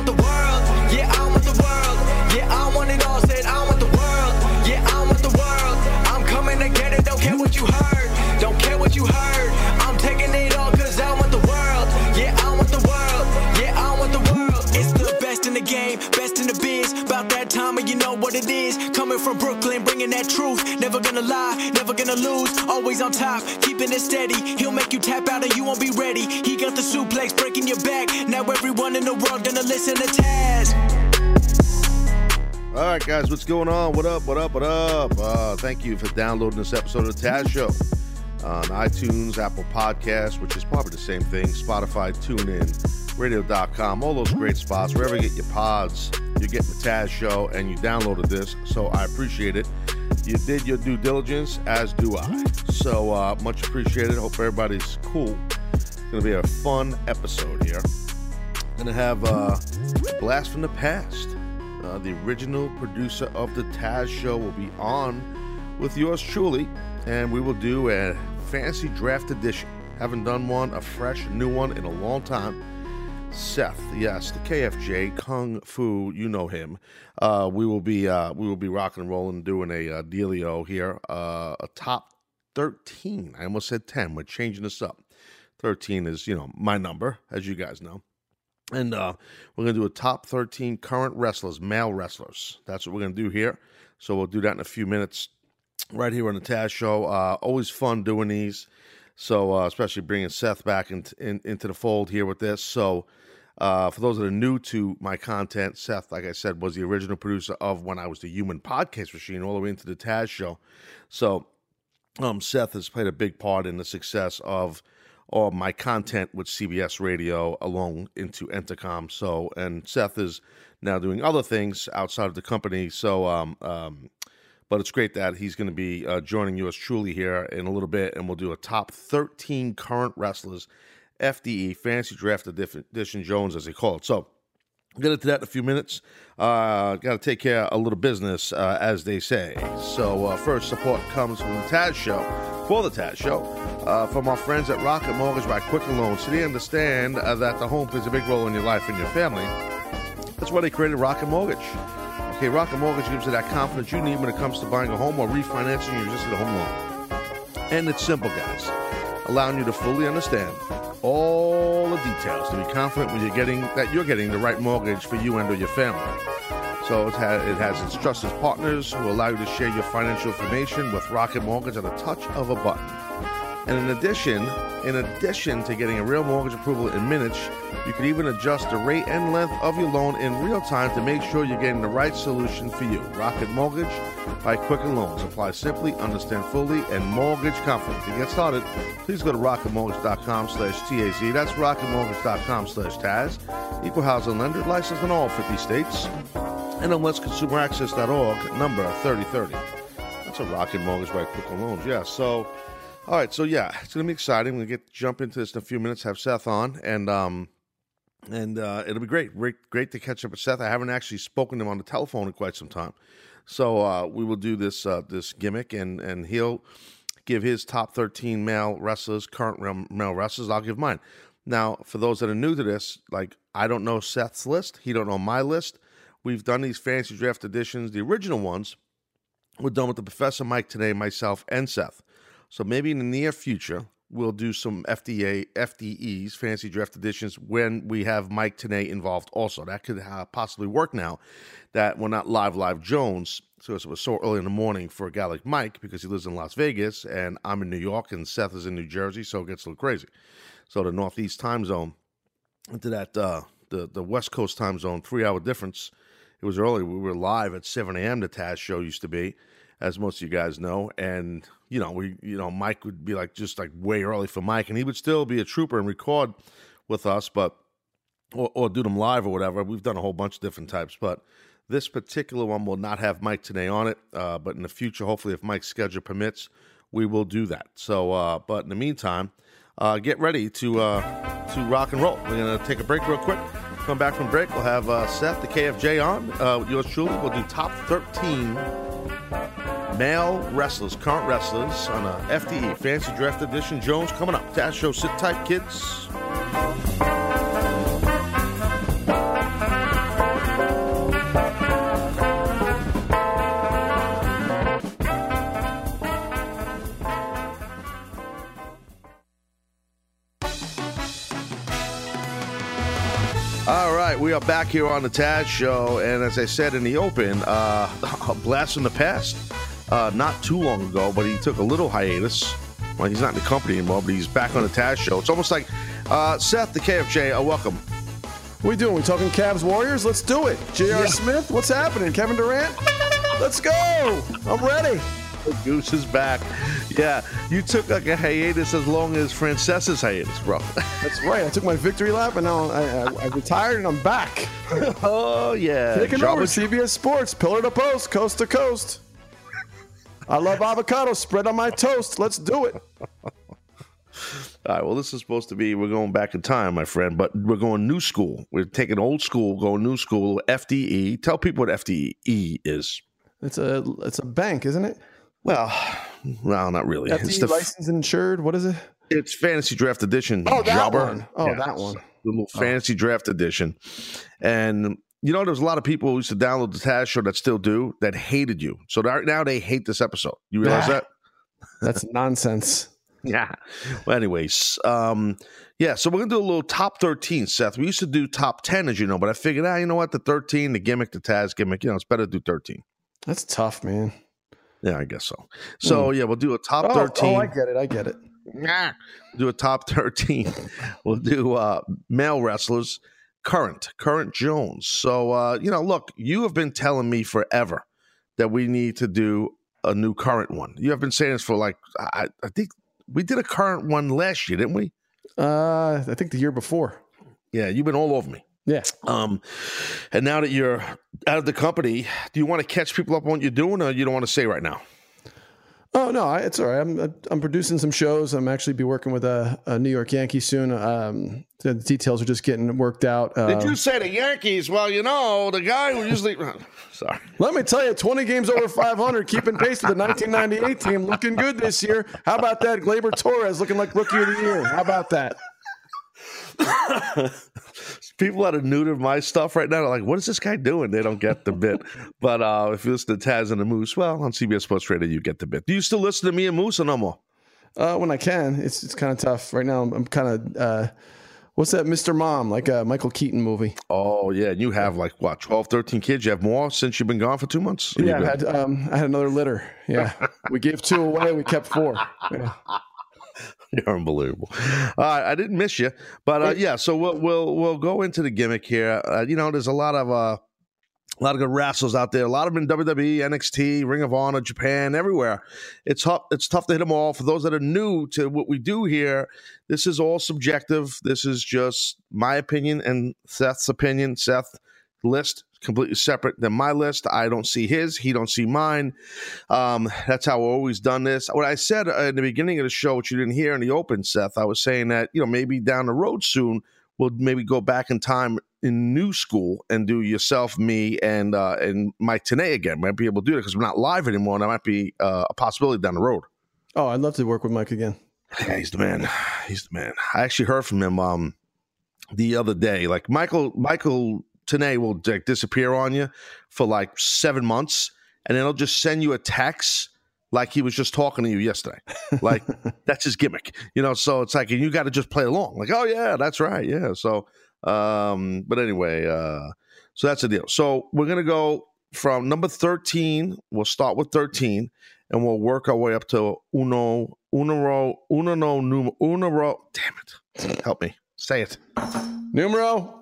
want the world. What it is. Coming from Brooklyn, bringing that truth. Never gonna lie, never gonna lose. Always on top, keeping it steady. He'll make you tap out and you won't be ready. He got the suplex breaking your back. Now everyone in the world gonna listen to Taz. All right, guys, what's going on? What up? What up? What up? Uh, thank you for downloading this episode of the Taz Show on iTunes, Apple Podcasts, which is probably the same thing, Spotify, TuneIn, Radio.com, all those great spots. Wherever you get your pods, you're getting the Taz Show, and you downloaded this, so I appreciate it. You did your due diligence, as do I. So uh, much appreciated. Hope everybody's cool. It's gonna be a fun episode here. Gonna have uh, a blast from the past. Uh, the original producer of the Taz Show will be on with yours truly, and we will do a fantasy draft edition. Haven't done one, a fresh new one in a long time. Seth, yes, the KFJ Kung Fu, you know him. Uh, we will be uh, we will be rocking and rolling, doing a uh, dealio here, uh, a top thirteen. I almost said ten. We're changing this up. Thirteen is you know my number, as you guys know. And uh, we're to do a top 13 current wrestlers, male wrestlers. That's what we're to do here. So we'll do that in a few minutes right here on the Taz Show. Uh, always fun doing these. So, uh, especially bringing Seth back in, in, into the fold here with this. So, uh, for those that are new to my content, Seth, like I said, was the original producer of when I was the Human Podcast Machine all the way into the Taz Show. So, um, Seth has played a big part in the success of or my content with CBS Radio along into Entercom. So, and Seth is now doing other things outside of the company. So, um, um, but it's great that he's going to be uh, joining yours truly here in a little bit, and we'll do a top 13 current wrestlers, FDE, Fantasy Draft Edition Jones, as they call it. So, get into that in a few minutes. Uh, Got to take care of a little business, uh, as they say. So, uh, first support comes from the Taz Show, for the Taz Show, uh, from our friends at Rocket Mortgage by Quicken Loans. So they understand uh, that the home plays a big role in your life and your family. That's why they created Rocket Mortgage. Okay, Rocket Mortgage gives you that confidence you need when it comes to buying a home or refinancing your existing home loan. And it's simple, guys, allowing you to fully understand all the details to be confident when you're getting that you're getting the right mortgage for you and or your family. So it has, it has its trusted partners who allow you to share your financial information with Rocket Mortgage at a touch of a button. And in addition, in addition to getting a real mortgage approval in minutes, you can even adjust the rate and length of your loan in real time to make sure you're getting the right solution for you. Rocket Mortgage by Quicken Loans. Apply simply, understand fully, and mortgage confident. To get started, please go to rocketmortgage.com slash TAZ. That's rocketmortgage.com slash TAZ. Equal housing lender, licensed in all 50 states. And on westconsumeraccess.org, number 3030. That's a Rocket Mortgage by Quicken Loans. Yeah, so... All right, so yeah, it's gonna be exciting. We'll get jump into this in a few minutes. Have Seth on, and um, and uh, it'll be great. great. Great to catch up with Seth. I haven't actually spoken to him on the telephone in quite some time, so uh, we will do this uh, this gimmick, and and he'll give his top thirteen male wrestlers, current male wrestlers. I'll give mine. Now, for those that are new to this, like I don't know Seth's list, he don't know my list. We've done these fantasy draft editions, the original ones. We're done with the Professor Mike Tenay, myself, and Seth. So maybe in the near future, we'll do some FDA, FDEs, fantasy draft editions, when we have Mike Tenay involved also. That could possibly work now that we're not live, live Jones. So it was so early in the morning for a guy like Mike because he lives in Las Vegas and I'm in New York and Seth is in New Jersey. So it gets a little crazy. So the Northeast time zone into that, uh, the, the West Coast time zone, three hour difference. It was early. We were live at 7 a.m. The Taz show used to be as most of you guys know. And you know, we you know Mike would be like just like way early for Mike, and he would still be a trooper and record with us, but or, or do them live or whatever. We've done a whole bunch of different types, but this particular one will not have Mike Tenay on it. Uh, but in the future, hopefully, if Mike's schedule permits, we will do that. So, uh, but in the meantime. Uh, get ready to uh, to rock and roll. We're gonna take a break real quick. Come back from break. We'll have uh, Seth, the KFJ, on. Uh, yours truly. We'll do top 13 male wrestlers, current wrestlers, on uh, a FDE Fantasy Draft Edition. Jones coming up. Dash show. Sit tight, kids. we are back here on the Taz Show, and as I said in the open, uh, a blast from the past. Uh, not too long ago, but he took a little hiatus. Well, he's not in the company anymore, but he's back on the Taz Show. It's almost like uh, Seth, the KFJ, uh, welcome. What we doing? We talking Cavs Warriors? Let's do it. J.R. Yeah. Smith, what's happening? Kevin Durant? Let's go. I'm ready. Goose is back. Yeah, you took like a hiatus as long as Francesa's hiatus, bro. That's right. I took my victory lap and now I, I, I retired and I'm back. oh yeah, Taking Drop over it- CBS Sports, pillar to post, coast to coast. I love avocado spread on my toast. Let's do it. All right. Well, this is supposed to be we're going back in time, my friend, but we're going new school. We're taking old school, going new school. FDE. Tell people what FDE is. It's a it's a bank, isn't it? Well, well, not really. it's the licensed insured. What is it? it's fantasy draft edition. Oh, that jobber. one. Oh, that one. The little oh. fantasy draft edition, and you know, there's a lot of people who used to download the Taz show that still do that hated you. So right now they hate this episode. You realize Ah. that? That's nonsense. Yeah. Well, anyways, um, yeah. So we're gonna do a little top thirteen, Seth. We used to do top ten, as you know, but I figured, ah, you know what, the thirteen, the gimmick, the Taz gimmick, you know, it's better to do thirteen. That's tough, man. Yeah, I guess so. So yeah, we'll do a top Oh, thirteen. oh, I get it. I get it. Nah. do a top 13 we'll do uh male wrestlers current current jones. So uh you know look you have been telling me forever that we need to do a new current one. You have been saying this for like i, I think we did a current one last year didn't we? Uh, I think the year before. yeah you've been all over me. Yeah. um and now that you're out of the company do you want to catch people up on what you're doing or you don't want to say right now Oh no, it's all right. I'm I'm producing some shows. I'm actually be working with a, a New York Yankee soon. Um, the details are just getting worked out. Uh, did you say the yankees well you know the guy who usually sorry let me tell you, 20 games over 500, keeping pace with the 1998 team, looking good this year. How about that? Gleyber Torres looking like rookie of the year. How about that? people that are new to my stuff right now are like, what is this guy doing? They don't get the bit. but uh, if you listen to Taz and the Moose, well, on CBS Sports Radio, you get the bit. Do you still listen to me and Moose or no more? Uh, when I can, it's it's kind of tough right now. I'm, I'm kind of uh, what's that, Mr. Mom, like a Michael Keaton movie. Oh, yeah. And you have like, what, 12, 13 kids? You have more since you've been gone for two months? Yeah, I had um, I had another litter. Yeah, we gave two away. We kept four. Yeah. You're unbelievable. Right, I didn't miss you, but uh, yeah. So we'll we'll we'll go into the gimmick here. Uh, you know, there's a lot of uh, a lot of good wrestlers out there. A lot of them in WWE, NXT, Ring of Honor, Japan, everywhere. It's tough. It's tough to hit them all. For those that are new to what we do here, this is all subjective. This is just my opinion and Seth's opinion. Seth list completely separate than my list. I don't see his. He don't see mine. Um, that's how I've always done this. What I said uh, in the beginning of the show, which you didn't hear in the open, Seth, I was saying that you know maybe down the road soon we'll maybe go back in time in new school and do yourself, me, and uh, and Mike Tenay again. Might be able to do it because we're not live anymore, and that might be uh, a possibility down the road. Oh, I'd love to work with Mike again. Yeah, he's the man. He's the man. I actually heard from him um the other day. Like Michael Michael Tenay will like disappear on you for like seven months, and then he'll just send you a text like he was just talking to you yesterday. Like that's his gimmick, you know. So it's like, and you got to just play along. Like, oh yeah, that's right, yeah. So, um, but anyway, uh, so that's the deal. So we're gonna go from number thirteen. We'll start with thirteen, and we'll work our way up to uno, uno, uno, no, num, uno. Damn it! Help me say it. Numero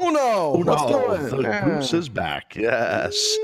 uno. Let's do Oh, the Yeah. Bruce is back. Yes.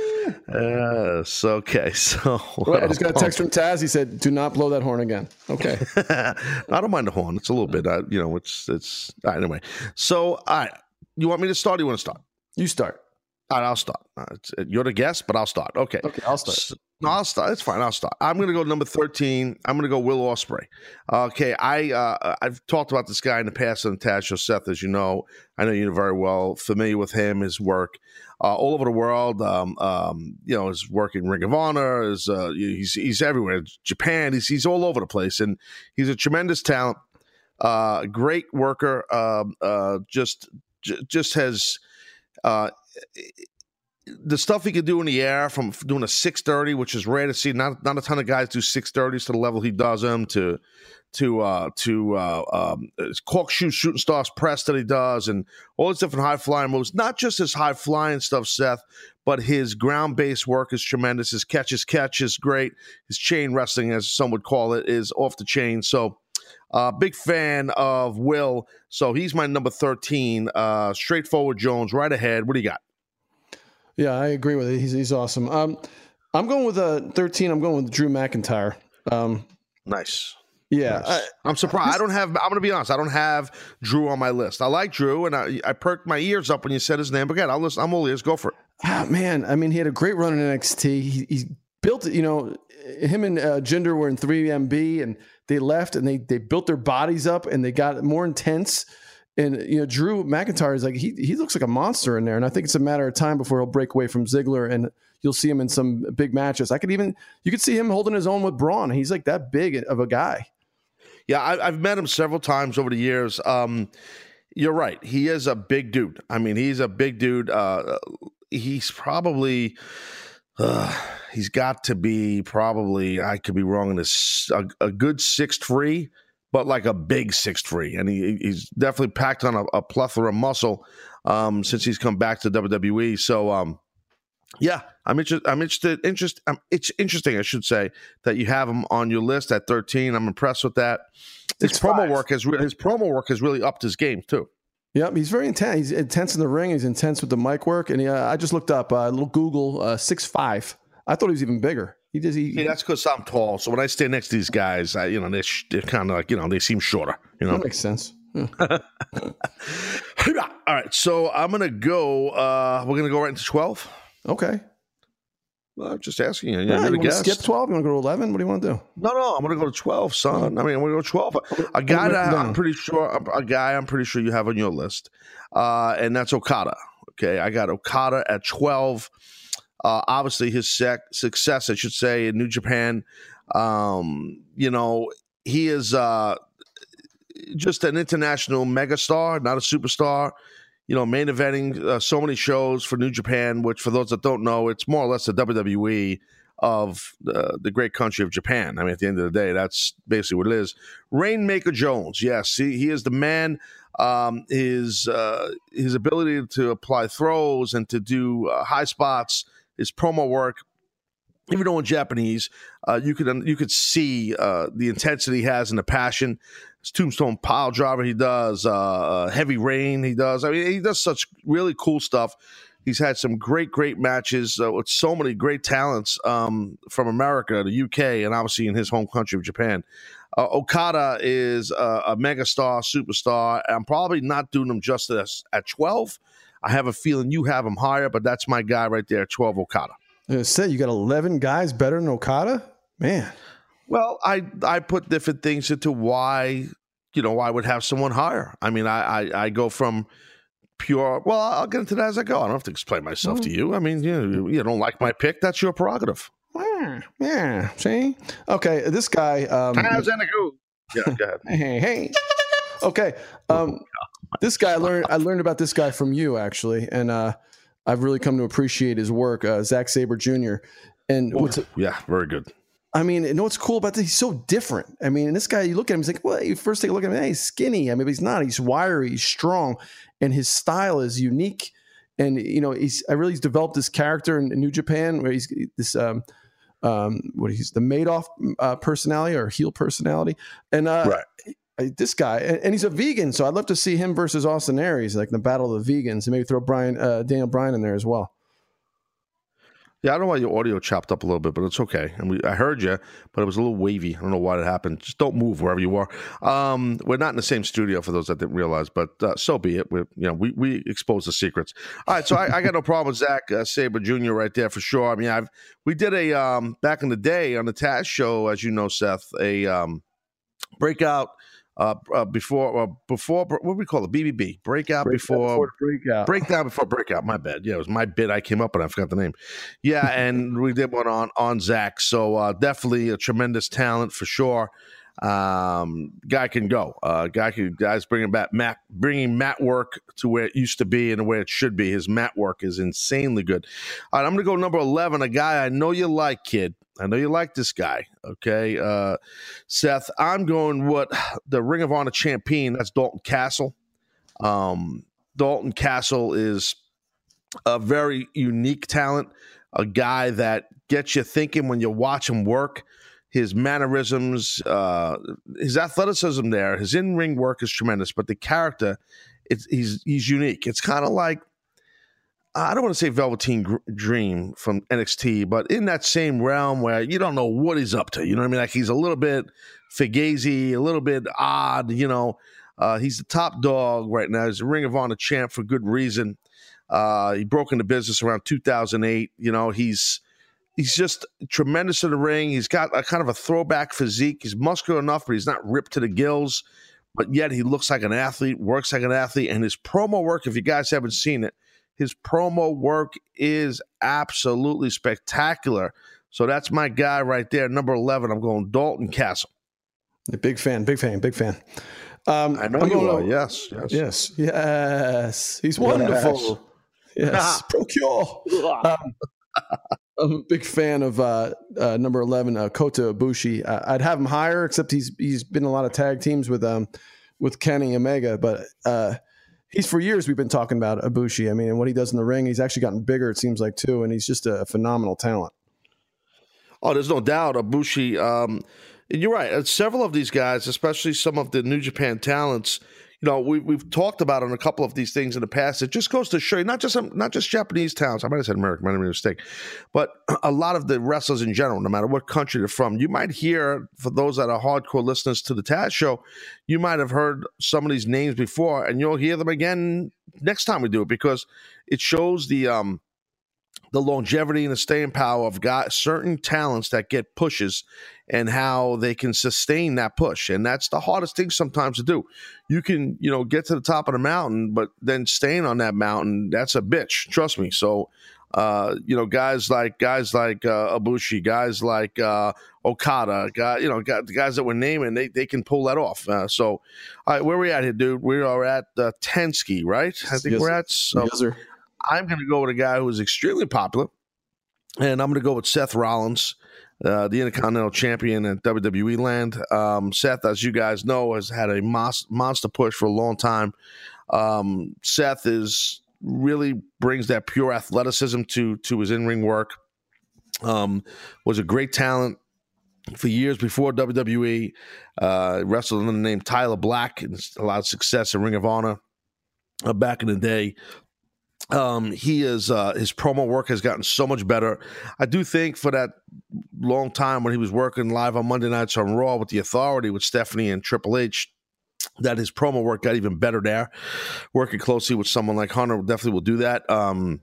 Yes. Okay. So Wait, I just got a text from Taz. He said, "Do not blow that horn again." Okay. I don't mind the horn. It's a little bit, uh, you know, it's it's all right, anyway. So, all right, you want me to start? Or you want to start? You start. All right, I'll start. Uh, you're the guest, but I'll start. Okay. Okay, I'll start. S- No, I'll start. It's fine. I'll start. I'm going to go number 13. I'm going to go Will Ospreay. Okay, I uh, I've talked about this guy in the past on Taz Show, Seth, as you know. I know you're very well familiar with him, his work uh, all over the world. Um, um, you know, his work in Ring of Honor. Is uh, he's he's everywhere. Japan. He's he's all over the place, and he's a tremendous talent. Uh, great worker. Um, uh, just j- just has. Uh, the stuff he could do in the air from doing a 630 which is rare to see not not a ton of guys do 630s to the level he does them to to uh, to uh, um, corkscrew shooting stars press that he does, and all his different high flying moves. Not just his high flying stuff, Seth, but his ground base work is tremendous. His catch, his catch is great. His chain wrestling, as some would call it, is off the chain. So. Uh, big fan of Will, so he's my number thirteen. Uh, straightforward Jones, right ahead. What do you got? Yeah, I agree with it. He's he's awesome. Um, I'm going with a uh, 13. I'm going with Drew McIntyre. Um, nice. Yeah, nice. I, am surprised. I don't have. I'm going to be honest. I don't have Drew on my list. I like Drew, and I, I perked my ears up when you said his name. But again, I'll listen. I'm all ears. Go for it. Ah, man, I mean, he had a great run in NXT. He, he built it. You know, him and uh, Jinder were in 3MB, and they left, and they they built their bodies up, and they got more intense. And you know, Drew McIntyre is like he he looks like a monster in there, and I think it's a matter of time before he'll break away from Ziggler, and you'll see him in some big matches. I could even you could see him holding his own with Braun. He's like that big of a guy. Yeah, I, have met him several times over the years. Um, you're right; he is a big dude. I mean, he's a big dude. Uh, he's probably. Uh, he's got to be probably I could be wrong in this a, a good six three but like a big six three, and he, he's definitely packed on a, a plethora of muscle um, since he's come back to WWE. So, um, yeah, I'm interested. I'm interested. Interest. Um, it's interesting, I should say, that you have him on your list at 13. I'm impressed with that. His it's promo five. work has re- his promo work has really upped his game too. Yep, he's very intense. He's intense in the ring. He's intense with the mic work, and he, uh, I just looked up a uh, little Google uh, six five. I thought he was even bigger. He does. He, that's because I'm tall. So when I stand next to these guys, I, you know, they're, they're kind of like, you know, they seem shorter. You know, that makes sense. Yeah. All right, so I'm gonna go. Uh, we're gonna go right into twelve. Okay. Well, I'm just asking you. Yeah, you want to skip twelve? You want to go to eleven? What do you want to do? No, no, I'm going to go to twelve, son. I mean, I'm going to go to twelve. A guy that I'm pretty sure, a guy I'm pretty sure you have on your list, uh, and that's Okada. Okay, I got Okada at twelve. Uh, obviously, his sec- success, I should say, in New Japan. Um, you know, he is uh, just an international megastar, not a superstar. You know, main eventing uh, so many shows for New Japan, which for those that don't know, it's more or less the WWE of uh, the great country of Japan. I mean, at the end of the day, that's basically what it is. Rainmaker Jones, yes, he, he is the man. Um, his uh, his ability to apply throws and to do uh, high spots his promo work, even though in Japanese, uh, you could you could see uh, the intensity he has and the passion. His tombstone pile driver he does, uh, uh, heavy rain he does. I mean, he does such really cool stuff. He's had some great, great matches uh, with so many great talents um, from America, the UK, and obviously in his home country of Japan. Uh, Okada is a, a megastar, superstar. I'm probably not doing him justice at 12 I have a feeling you have him higher, but that's my guy right there, 12 Okada. I said you got 11 guys better than Okada? Man. Well, I I put different things into why, you know, I would have someone higher. I mean, I I, I go from pure. Well, I'll get into that as I go. I don't have to explain myself mm. to you. I mean, you you don't like my pick. That's your prerogative. Yeah, yeah. See, okay. This guy. Um, How's that go? Yeah, go ahead. hey, hey. Okay. Um, this guy I learned I learned about this guy from you actually, and uh, I've really come to appreciate his work. Uh, Zack Sabre Jr. And what's yeah, very good. I mean, you know what's cool about this? He's so different. I mean, this guy, you look at him, he's like, well, you first take a look at him, hey, he's skinny. I mean, he's not. He's wiry, he's strong, and his style is unique. And you know, he's I really he's developed this character in, in New Japan where he's this um, um, what he's the Madoff uh, personality or heel personality, and uh, right this guy, and he's a vegan, so I'd love to see him versus Austin Aries, like the battle of the vegans, and maybe throw Brian uh, Daniel Bryan in there as well. Yeah, I don't know why your audio chopped up a little bit, but it's okay. And we, I heard you, but it was a little wavy. I don't know why that happened. Just don't move wherever you are. Um, we're not in the same studio for those that didn't realize, but uh, so be it. We, you know, we we expose the secrets. All right, so I, I got no problem with Zack uh, Sabre Jr. right there for sure. I mean, I've we did a um, back in the day on the Taz show, as you know, Seth, a um, breakout uh, uh, before uh, before what do we call it BBB breakout, breakout before, before breakout breakdown before breakout. My bad. Yeah, it was my bit. I came up and I forgot the name. Yeah, and we did one on on Zack. So uh, definitely a tremendous talent for sure. Um, guy can go. Uh, guy can guys bringing back Matt, bringing mat work to where it used to be and where it should be. His mat work is insanely good. All right, I'm gonna go number eleven. A guy I know you like, kid. I know you like this guy. Okay, uh, Seth. I'm going what the Ring of Honor champion. That's Dalton Castle. Um, Dalton Castle is a very unique talent, a guy that gets you thinking when you watch him work. His mannerisms, uh, his athleticism there, his in ring work is tremendous, but the character, it's, he's he's unique. It's kind of like I don't want to say Velveteen Dream from NXT, but in that same realm where you don't know what he's up to. You know what I mean? Like he's a little bit fugazi, a little bit odd. You know, uh, he's the top dog right now. He's a Ring of Honor champ for good reason. Uh, he broke into business around 2008. You know, he's he's just tremendous in the ring. He's got a kind of a throwback physique. He's muscular enough, but he's not ripped to the gills. But yet he looks like an athlete, works like an athlete, and his promo work. If you guys haven't seen it, his promo work is absolutely spectacular. So that's my guy right there, number eleven. I'm going Dalton Castle. Big fan, big fan, big fan. Um, I know I'm you are. Yes, yes, yes, yes. He's wonderful. Yes, yes. procure. Um, I'm a big fan of uh, uh, number eleven, uh, Kota Ibushi. I'd have him higher, except he's he's been a lot of tag teams with um with Kenny Omega, but uh, he's for years we've been talking about Ibushi. I mean, and what he does in the ring, he's actually gotten bigger. It seems like too, and he's just a phenomenal talent. Oh, there's no doubt, Ibushi. Um, you're right. Uh, several of these guys, especially some of the New Japan talents, you know, we, we've talked about on a couple of these things in the past. It just goes to show you, not just not just Japanese towns. I might have said American, might have made a mistake, but a lot of the wrestlers in general, no matter what country they're from, you might hear for those that are hardcore listeners to the Taz show, you might have heard some of these names before, and you'll hear them again next time we do it because it shows the um the longevity and the staying power of got certain talents that get pushes and how they can sustain that push and that's the hardest thing sometimes to do you can you know get to the top of the mountain but then staying on that mountain that's a bitch trust me so uh, you know, guys like guys like uh, Ibushi, guys like uh, Okada, guy, you know, the guys that we're naming, they, they can pull that off. Uh, so, all right, where are we at here, dude? We are at uh, Tensky, right? I think yes, we're at. So, yes, sir. I'm going to go with a guy who is extremely popular, and I'm going to go with Seth Rollins, uh, the Intercontinental Champion at WWE Land. Um, Seth, as you guys know, has had a mos- monster push for a long time. Um, Seth is really brings that pure athleticism to to his in ring work. Um, was a great talent for years before WWE. Uh, wrestled under the name Tyler Black and a lot of success in Ring of Honor uh, back in the day. Um, he is uh, his promo work has gotten so much better. I do think for that long time when he was working live on Monday nights on Raw with the Authority with Stephanie and Triple H, that his promo work got even better there. Working closely with someone like Hunter definitely will do that. Um,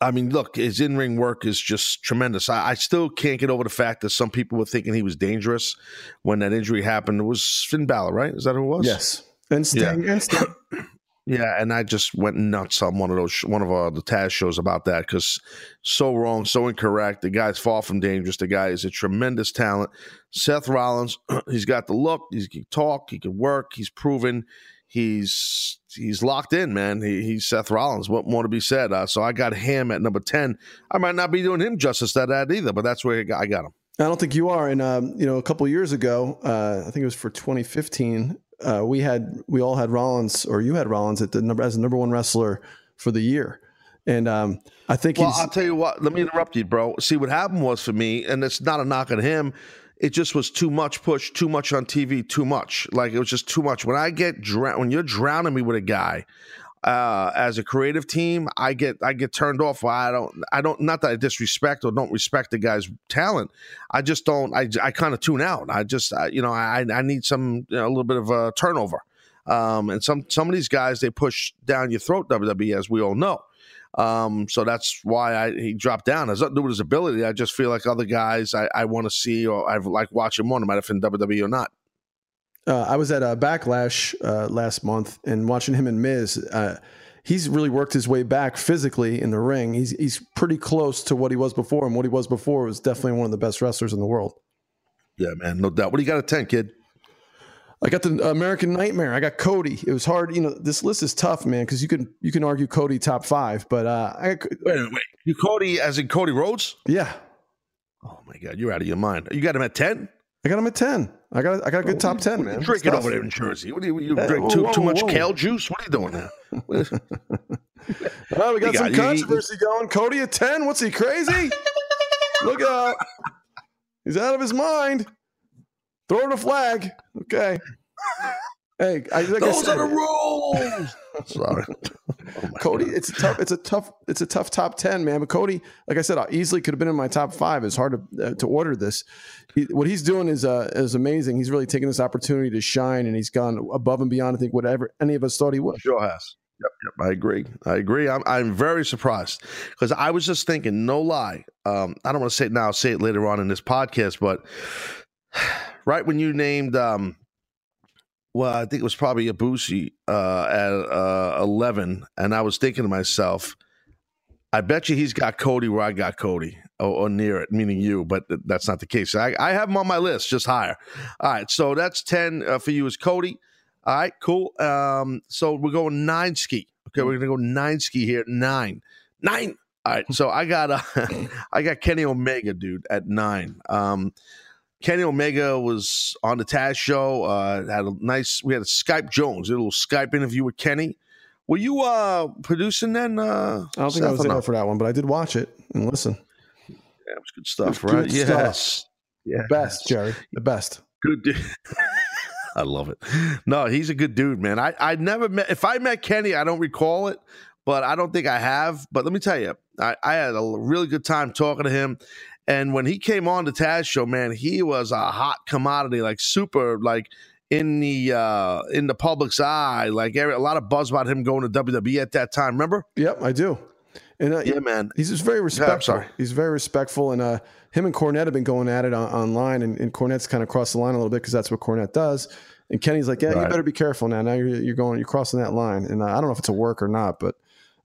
I mean, look, his in ring work is just tremendous. I, I, still can't get over the fact that some people were thinking he was dangerous when that injury happened. It was Finn Balor, right? Is that who it was? Yes. And Sting. Yeah. And Sting. Yeah, and I just went nuts on one of those one of our the Taz shows about that because so wrong, so incorrect. The guy's far from dangerous. The guy is a tremendous talent. Seth Rollins, he's got the look. He can talk. He can work. He's proven. He's he's locked in, man. He, he's Seth Rollins. What more to be said? Uh, so I got him at number ten. I might not be doing him justice that ad either, but that's where I got him. I don't think you are. And um, you know, a couple years ago, uh, I think it was for 2015 uh, we had we all had Rollins, or you had Rollins at the number as the number one wrestler for the year. And um, I think well, I'll tell you what. Let me interrupt you, bro. See what happened was for me, and it's not a knock on him. It just was too much push, too much on TV, too much. Like it was just too much. When I get drowned, when you're drowning me with a guy, uh, as a creative team, I get I get turned off. I don't I don't not that I disrespect or don't respect the guy's talent. I just don't. I, I kind of tune out. I just I, you know I I need some you know, a little bit of a turnover. Um, and some some of these guys they push down your throat WWE as we all know. Um, so that's why I, he dropped down. It has nothing to do with his ability. I just feel like other guys I, I want to see or I've like watching more, no matter if in WWE or not. Uh, I was at a Backlash uh, last month and watching him and Miz. Uh, he's really worked his way back physically in the ring. He's he's pretty close to what he was before, and what he was before was definitely one of the best wrestlers in the world. Yeah, man, no doubt. What do you got at ten, kid? I got the American Nightmare. I got Cody. It was hard. You know, this list is tough, man, because you can you can argue Cody top five, but uh, I wait, wait, wait. You Cody as in Cody Rhodes? Yeah. Oh my god, you're out of your mind. You got him at ten? I got him at ten. I got I got a good oh, top ten, man. Drinking over there in Jersey. What do you, you drink too, whoa, too much whoa. kale juice? What are you doing now? well, we got some got, controversy you, going. Cody at ten. What's he crazy? Look out! He's out of his mind. Throw the flag. Okay. Hey, I, like those said, are the rules. Sorry, oh Cody. God. It's a tough. It's a tough. It's a tough top ten, man. But Cody, like I said, I easily could have been in my top five. It's hard to uh, to order this. He, what he's doing is uh, is amazing. He's really taking this opportunity to shine, and he's gone above and beyond. I think whatever any of us thought he would. Sure has. Yep, yep. I agree. I agree. I'm, I'm very surprised because I was just thinking, no lie. Um, I don't want to say it now, I'll say it later on in this podcast, but right when you named, um, well, I think it was probably Ibushi uh, at uh, 11, and I was thinking to myself, I bet you he's got Cody where I got Cody or, or near it, meaning you, but that's not the case. I, I, have him on my list, just higher. All right, so that's 10 uh, for you is Cody. All right, cool. Um, so we're going nine ski. Okay, we're gonna go nine ski here. Nine, nine. All right. So I got uh, I got Kenny Omega, dude, at nine. Um, Kenny Omega was on the Taz show. Uh, had a nice. We had a Skype Jones, a little Skype interview with Kenny. Were you uh producing then? Uh, I don't think I was there for that one, but I did watch it and listen. Yeah, it was good stuff, was right? Good yes. Stuff. Yeah. Best, Jerry. The best. Good dude. I love it. No, he's a good dude, man. I I never met. If I met Kenny, I don't recall it, but I don't think I have. But let me tell you, I, I had a really good time talking to him. And when he came on the Taz show, man, he was a hot commodity, like super, like in the uh in the public's eye. Like a lot of buzz about him going to WWE at that time. Remember? Yep, I do. And uh, yeah, man, he's just very respectful. Yeah, he's very respectful, and uh, him and Cornette have been going at it on, online, and, and Cornette's kind of crossed the line a little bit because that's what Cornette does. And Kenny's like, "Yeah, right. you better be careful now. Now you're you're going, you're crossing that line." And uh, I don't know if it's a work or not, but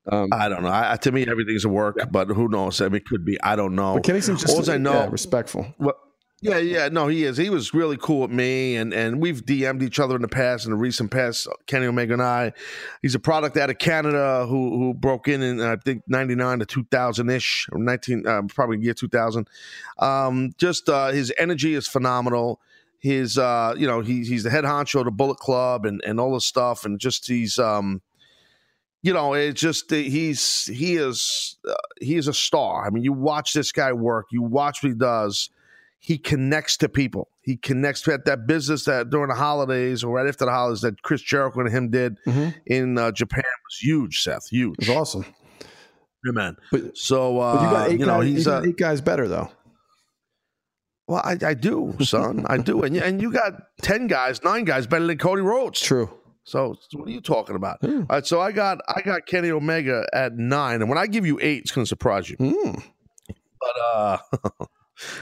um, I don't know. I, to me, everything's a work, yeah. but who knows? I mean, it could be. I don't know. But Kenny seems just I know, yeah, respectful. Well, yeah, yeah, no, he is. He was really cool with me, and and we've DM'd each other in the past, in the recent past. Kenny Omega and I. He's a product out of Canada who who broke in in I think ninety nine to two thousand ish, or nineteen, uh, probably year two thousand. Um, just uh, his energy is phenomenal. His, uh, you know, he's he's the head honcho of the Bullet Club and and all this stuff, and just he's um you know, it's just he's he is uh, he is a star. I mean, you watch this guy work, you watch what he does. He connects to people. He connects to that business that during the holidays or right after the holidays that Chris Jericho and him did mm-hmm. in uh, Japan was huge. Seth, huge. It was awesome. Yeah, man. But, so uh, but you got eight you know, guys, he's uh, eight guys better though. Well, I, I do, son. I do, and and you got ten guys, nine guys better than Cody Rhodes. True. So what are you talking about? Mm. All right, so I got I got Kenny Omega at nine, and when I give you eight, it's going to surprise you. Mm. But uh,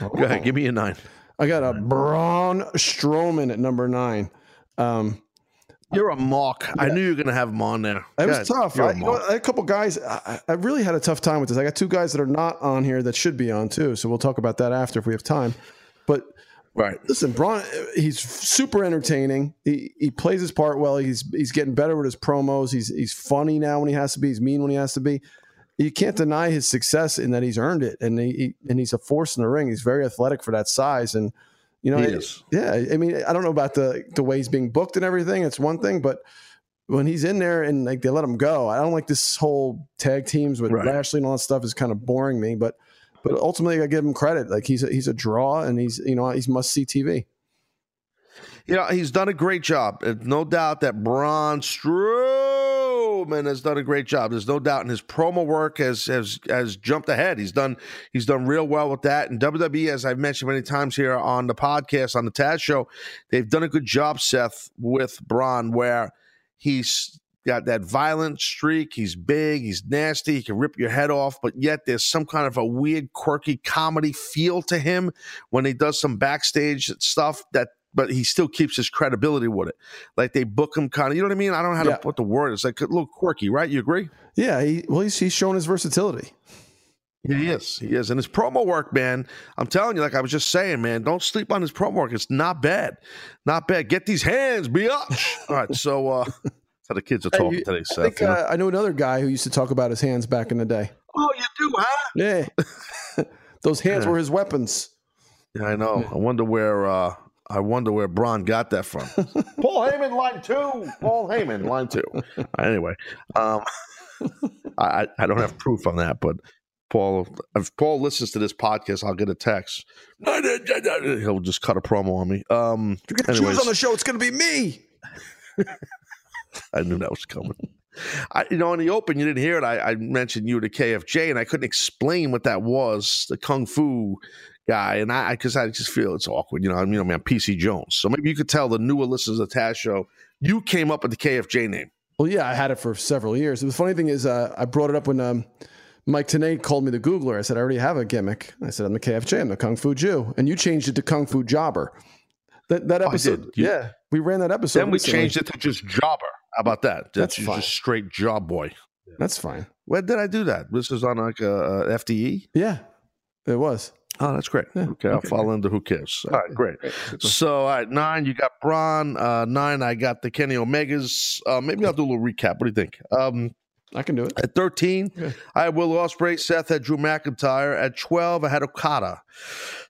go ahead, give me a nine. I got a Braun Strowman at number nine. Um, you're a mock. Yeah. I knew you were going to have him on there. It was tough. I, you know, a couple guys. I, I, really had a tough time with this. I got two guys that are not on here that should be on too. So we'll talk about that after if we have time. But Right. Listen, Braun, he's super entertaining. He he plays his part well. He's he's getting better with his promos. He's he's funny now when he has to be. He's mean when he has to be. You can't deny his success in that he's earned it, and he, he and he's a force in the ring. He's very athletic for that size, and you know, it, yeah. I mean, I don't know about the the way he's being booked and everything. It's one thing, but when he's in there and like they let him go, I don't like this whole tag teams with right. Lashley and all that stuff is kind of boring me, but but ultimately I give him credit. Like he's a, he's a draw, and he's you know he's must see TV. You know he's done a great job. No doubt that Braun Strowman has done a great job. There's no doubt, and his promo work has has has jumped ahead. He's done he's done real well with that. And WWE, as I've mentioned many times here on the podcast on the Taz show, they've done a good job, Seth, with Braun, where he's got that violent streak. He's big, he's nasty, he can rip your head off, but yet there's some kind of a weird, quirky comedy feel to him when he does some backstage stuff that but he still keeps his credibility with it. Like they book him kind of, you know what I mean? I don't know how yeah. to put the word. It's like a little quirky, right? You agree? Yeah. He, well, he's, he's shown his versatility. Yeah, he is. He is. And his promo work, man, I'm telling you, like I was just saying, man, don't sleep on his promo work. It's not bad. Not bad. Get these hands, biatch. All right. So, uh, how the kids are talking Hey, today, I, think, you know? uh, I know another guy who used to talk about his hands back in the day. oh, you do, huh? Yeah. Those hands Yeah. were his weapons. Yeah, I know. I wonder where, uh, I wonder where Braun got that from. Paul Heyman, line two. Paul Heyman, line two. Anyway, um, I, I I don't have proof on that, but Paul, if Paul listens to this podcast, I'll get a text. He'll just cut a promo on me. Um, You get anyways, shoes on the show, it's going to be me. I knew that was coming. I, you know, in the open, you didn't hear it. I, I mentioned you to KFJ, and I couldn't explain what that was, the kung fu guy, and I because I, just feel it's awkward. You know, I mean, I'm PC Jones, so maybe you could tell the newer listeners of the Taz show you came up with the KFJ name. Well, yeah, I had it for several years. The funny thing is, uh, I brought it up when um, Mike Tenay called me the Googler. I said, I already have a gimmick. I said, I'm the KFJ, I'm the Kung Fu Jew. And you changed it to Kung Fu Jobber. That, that Oh, I episode, did. You- yeah, we ran that episode. then we recently. changed it to just Jobber. How about that? That's just fine. straight job boy. That's fine. When did I do that? This is on like a, a FDE. Yeah, it was. Oh, that's great. Yeah, Okay, I'll okay. fall into who cares. All right, great. So, all right, nine, you got Braun. Uh, nine, I got the Kenny Omegas. Uh, maybe I'll do a little recap. What do you think? Um, I can do it. at 13, Yeah. I had Will Ospreay. Seth had Drew McIntyre. At 12, I had Okada.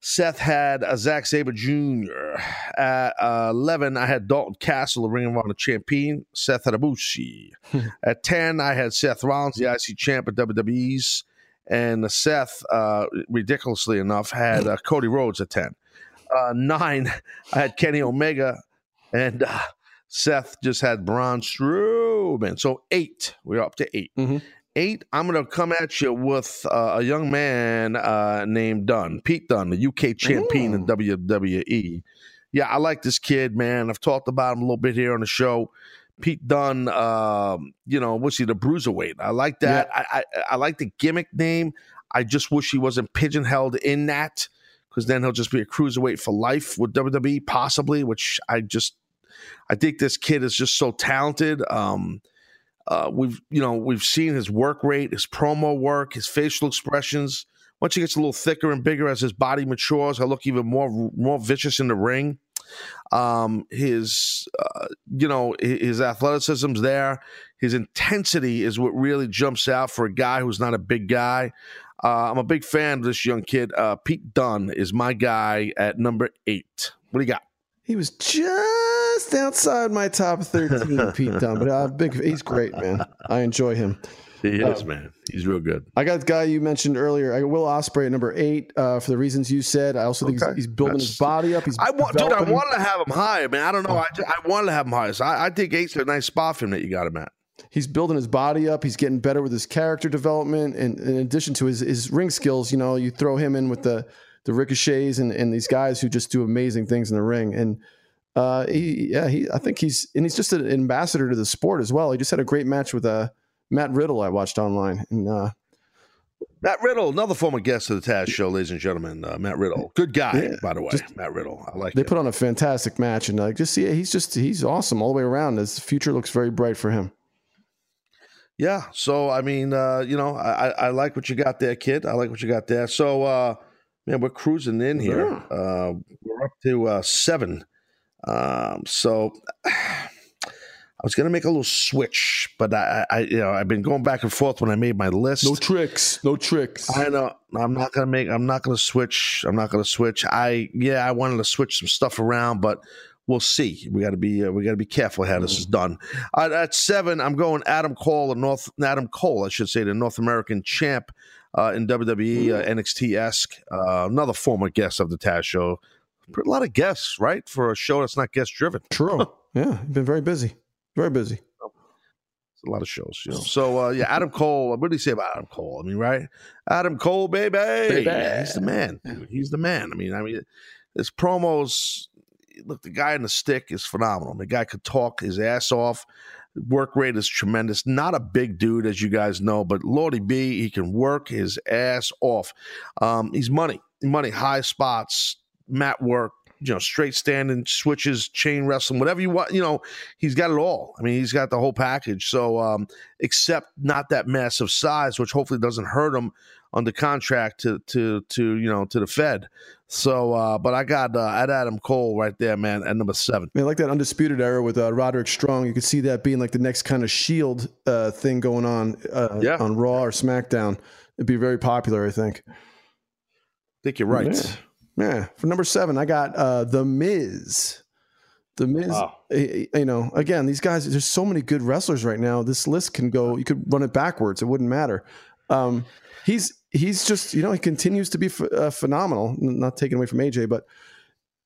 Seth had uh, Zack Sabre Jr. At uh, 11, I had Dalton Castle, the Ring of Honor champion. Seth had Ibushi. at 10, I had Seth Rollins, the IC champ at WWE's. And Seth, uh, ridiculously enough, had uh, Cody Rhodes at 10. Uh, 9, I had Kenny Omega. And uh, Seth just had Braun Strowman. So 8, we're up to 8 Mhm. eight, I'm going to come at you with uh, a young man uh, named Dunne, Pete Dunne, the UK champion in WWE. Yeah, I like this kid, man. I've talked about him a little bit here on the show. Pete Dunne, um, you know, was he the bruiserweight? I like that. I, I I like the gimmick name. I just wish he wasn't pigeonholed in that because then he'll just be a cruiserweight for life with WWE, possibly. Which I just, I think this kid is just so talented. Um, uh, we've you know we've seen his work rate, his promo work, his facial expressions. Once he gets a little thicker and bigger as his body matures, he'll look even more more vicious in the ring. Um, his uh, you know hi- his athleticism's there. His intensity is what really jumps out for a guy who's not a big guy. Uh, I'm a big fan of this young kid. Uh, Pete Dunne is my guy at number eight. What do you got? He was just outside my top 13, Pete Dunne, but uh, big. He's great, man. I enjoy him. He is man. He's real good. I got the guy you mentioned earlier. I got Will Ospreay at number eight uh, for the reasons you said. I also think Okay. he's, he's building That's- his body up. He's I want, dude. I wanted to have him higher, man. I don't know. I, ju- I wanted to have him high. So I, I think eight's a nice spot for him that you got him at. he's building his body up. He's getting better with his character development, and in addition to his, his ring skills, you know, you throw him in with the the ricochets and, and these guys who just do amazing things in the ring. And uh, he, yeah, he, I think he's and he's just an ambassador to the sport as well. He just had a great match with uh, Matt Riddle. I watched online, and uh, Matt Riddle, another former guest of the Taz Show, ladies and gentlemen. Uh, Matt Riddle, good guy, Yeah, by the way. just- Matt Riddle, I like they it. put on a fantastic match. And like, just see, he's just he's awesome all the way around. His future looks very bright for him. yeah. So I mean, uh, you know, I, I I like what you got there, kid. I like what you got there. So, uh, man, we're cruising in here. Yeah. Uh, we're up to uh, seven. Um, so. I was gonna make a little switch, but I, I, you know, I've been going back and forth when I made my list. No tricks, no tricks. I know. I'm not gonna make. I'm not gonna switch. I'm not gonna switch. I yeah. I wanted to switch some stuff around, but we'll see. We got to be. Uh, we got to be careful how this is done. Uh, at seven, I'm going Adam Cole, the North. Adam Cole, I should say, the North American champ uh, in WWE, uh, NXT esque. Uh, another former guest of the Taz show. A lot of guests, right, for a show that's not guest driven. True. yeah, been very busy. Very busy. It's a lot of shows, you know. So uh, yeah, Adam Cole. What did he say about Adam Cole? I mean, right? Adam Cole, baby, Baby. he's the man. dude. He's the man. I mean, I mean, his promos. Look, the guy in the stick is phenomenal. The guy could talk his ass off. Work rate is tremendous. Not a big dude, as you guys know, but Lordy B, he can work his ass off. Um, he's money, money, high spots, mat work, you know, straight standing, switches, chain wrestling, whatever you want. You know, he's got it all. I mean, he's got the whole package. So, um, except not that massive size, which hopefully doesn't hurt him under contract to to to you know to the Fed. So, uh, but I got uh, at Adam Cole right there, man, at number seven. I like that undisputed era with uh, Roderick Strong, you could see that being like the next kind of Shield uh, thing going on uh, Yeah. on Raw or SmackDown. It'd be very popular, I think. I think you're right. Yeah. Yeah. For number seven, I got uh, The Miz. The Miz, Wow. you know, again, these guys, there's so many good wrestlers right now. This list can go, you could run it backwards. It wouldn't matter. Um, he's, he's just, you know, he continues to be ph- uh, phenomenal. Not taken away from AJ, but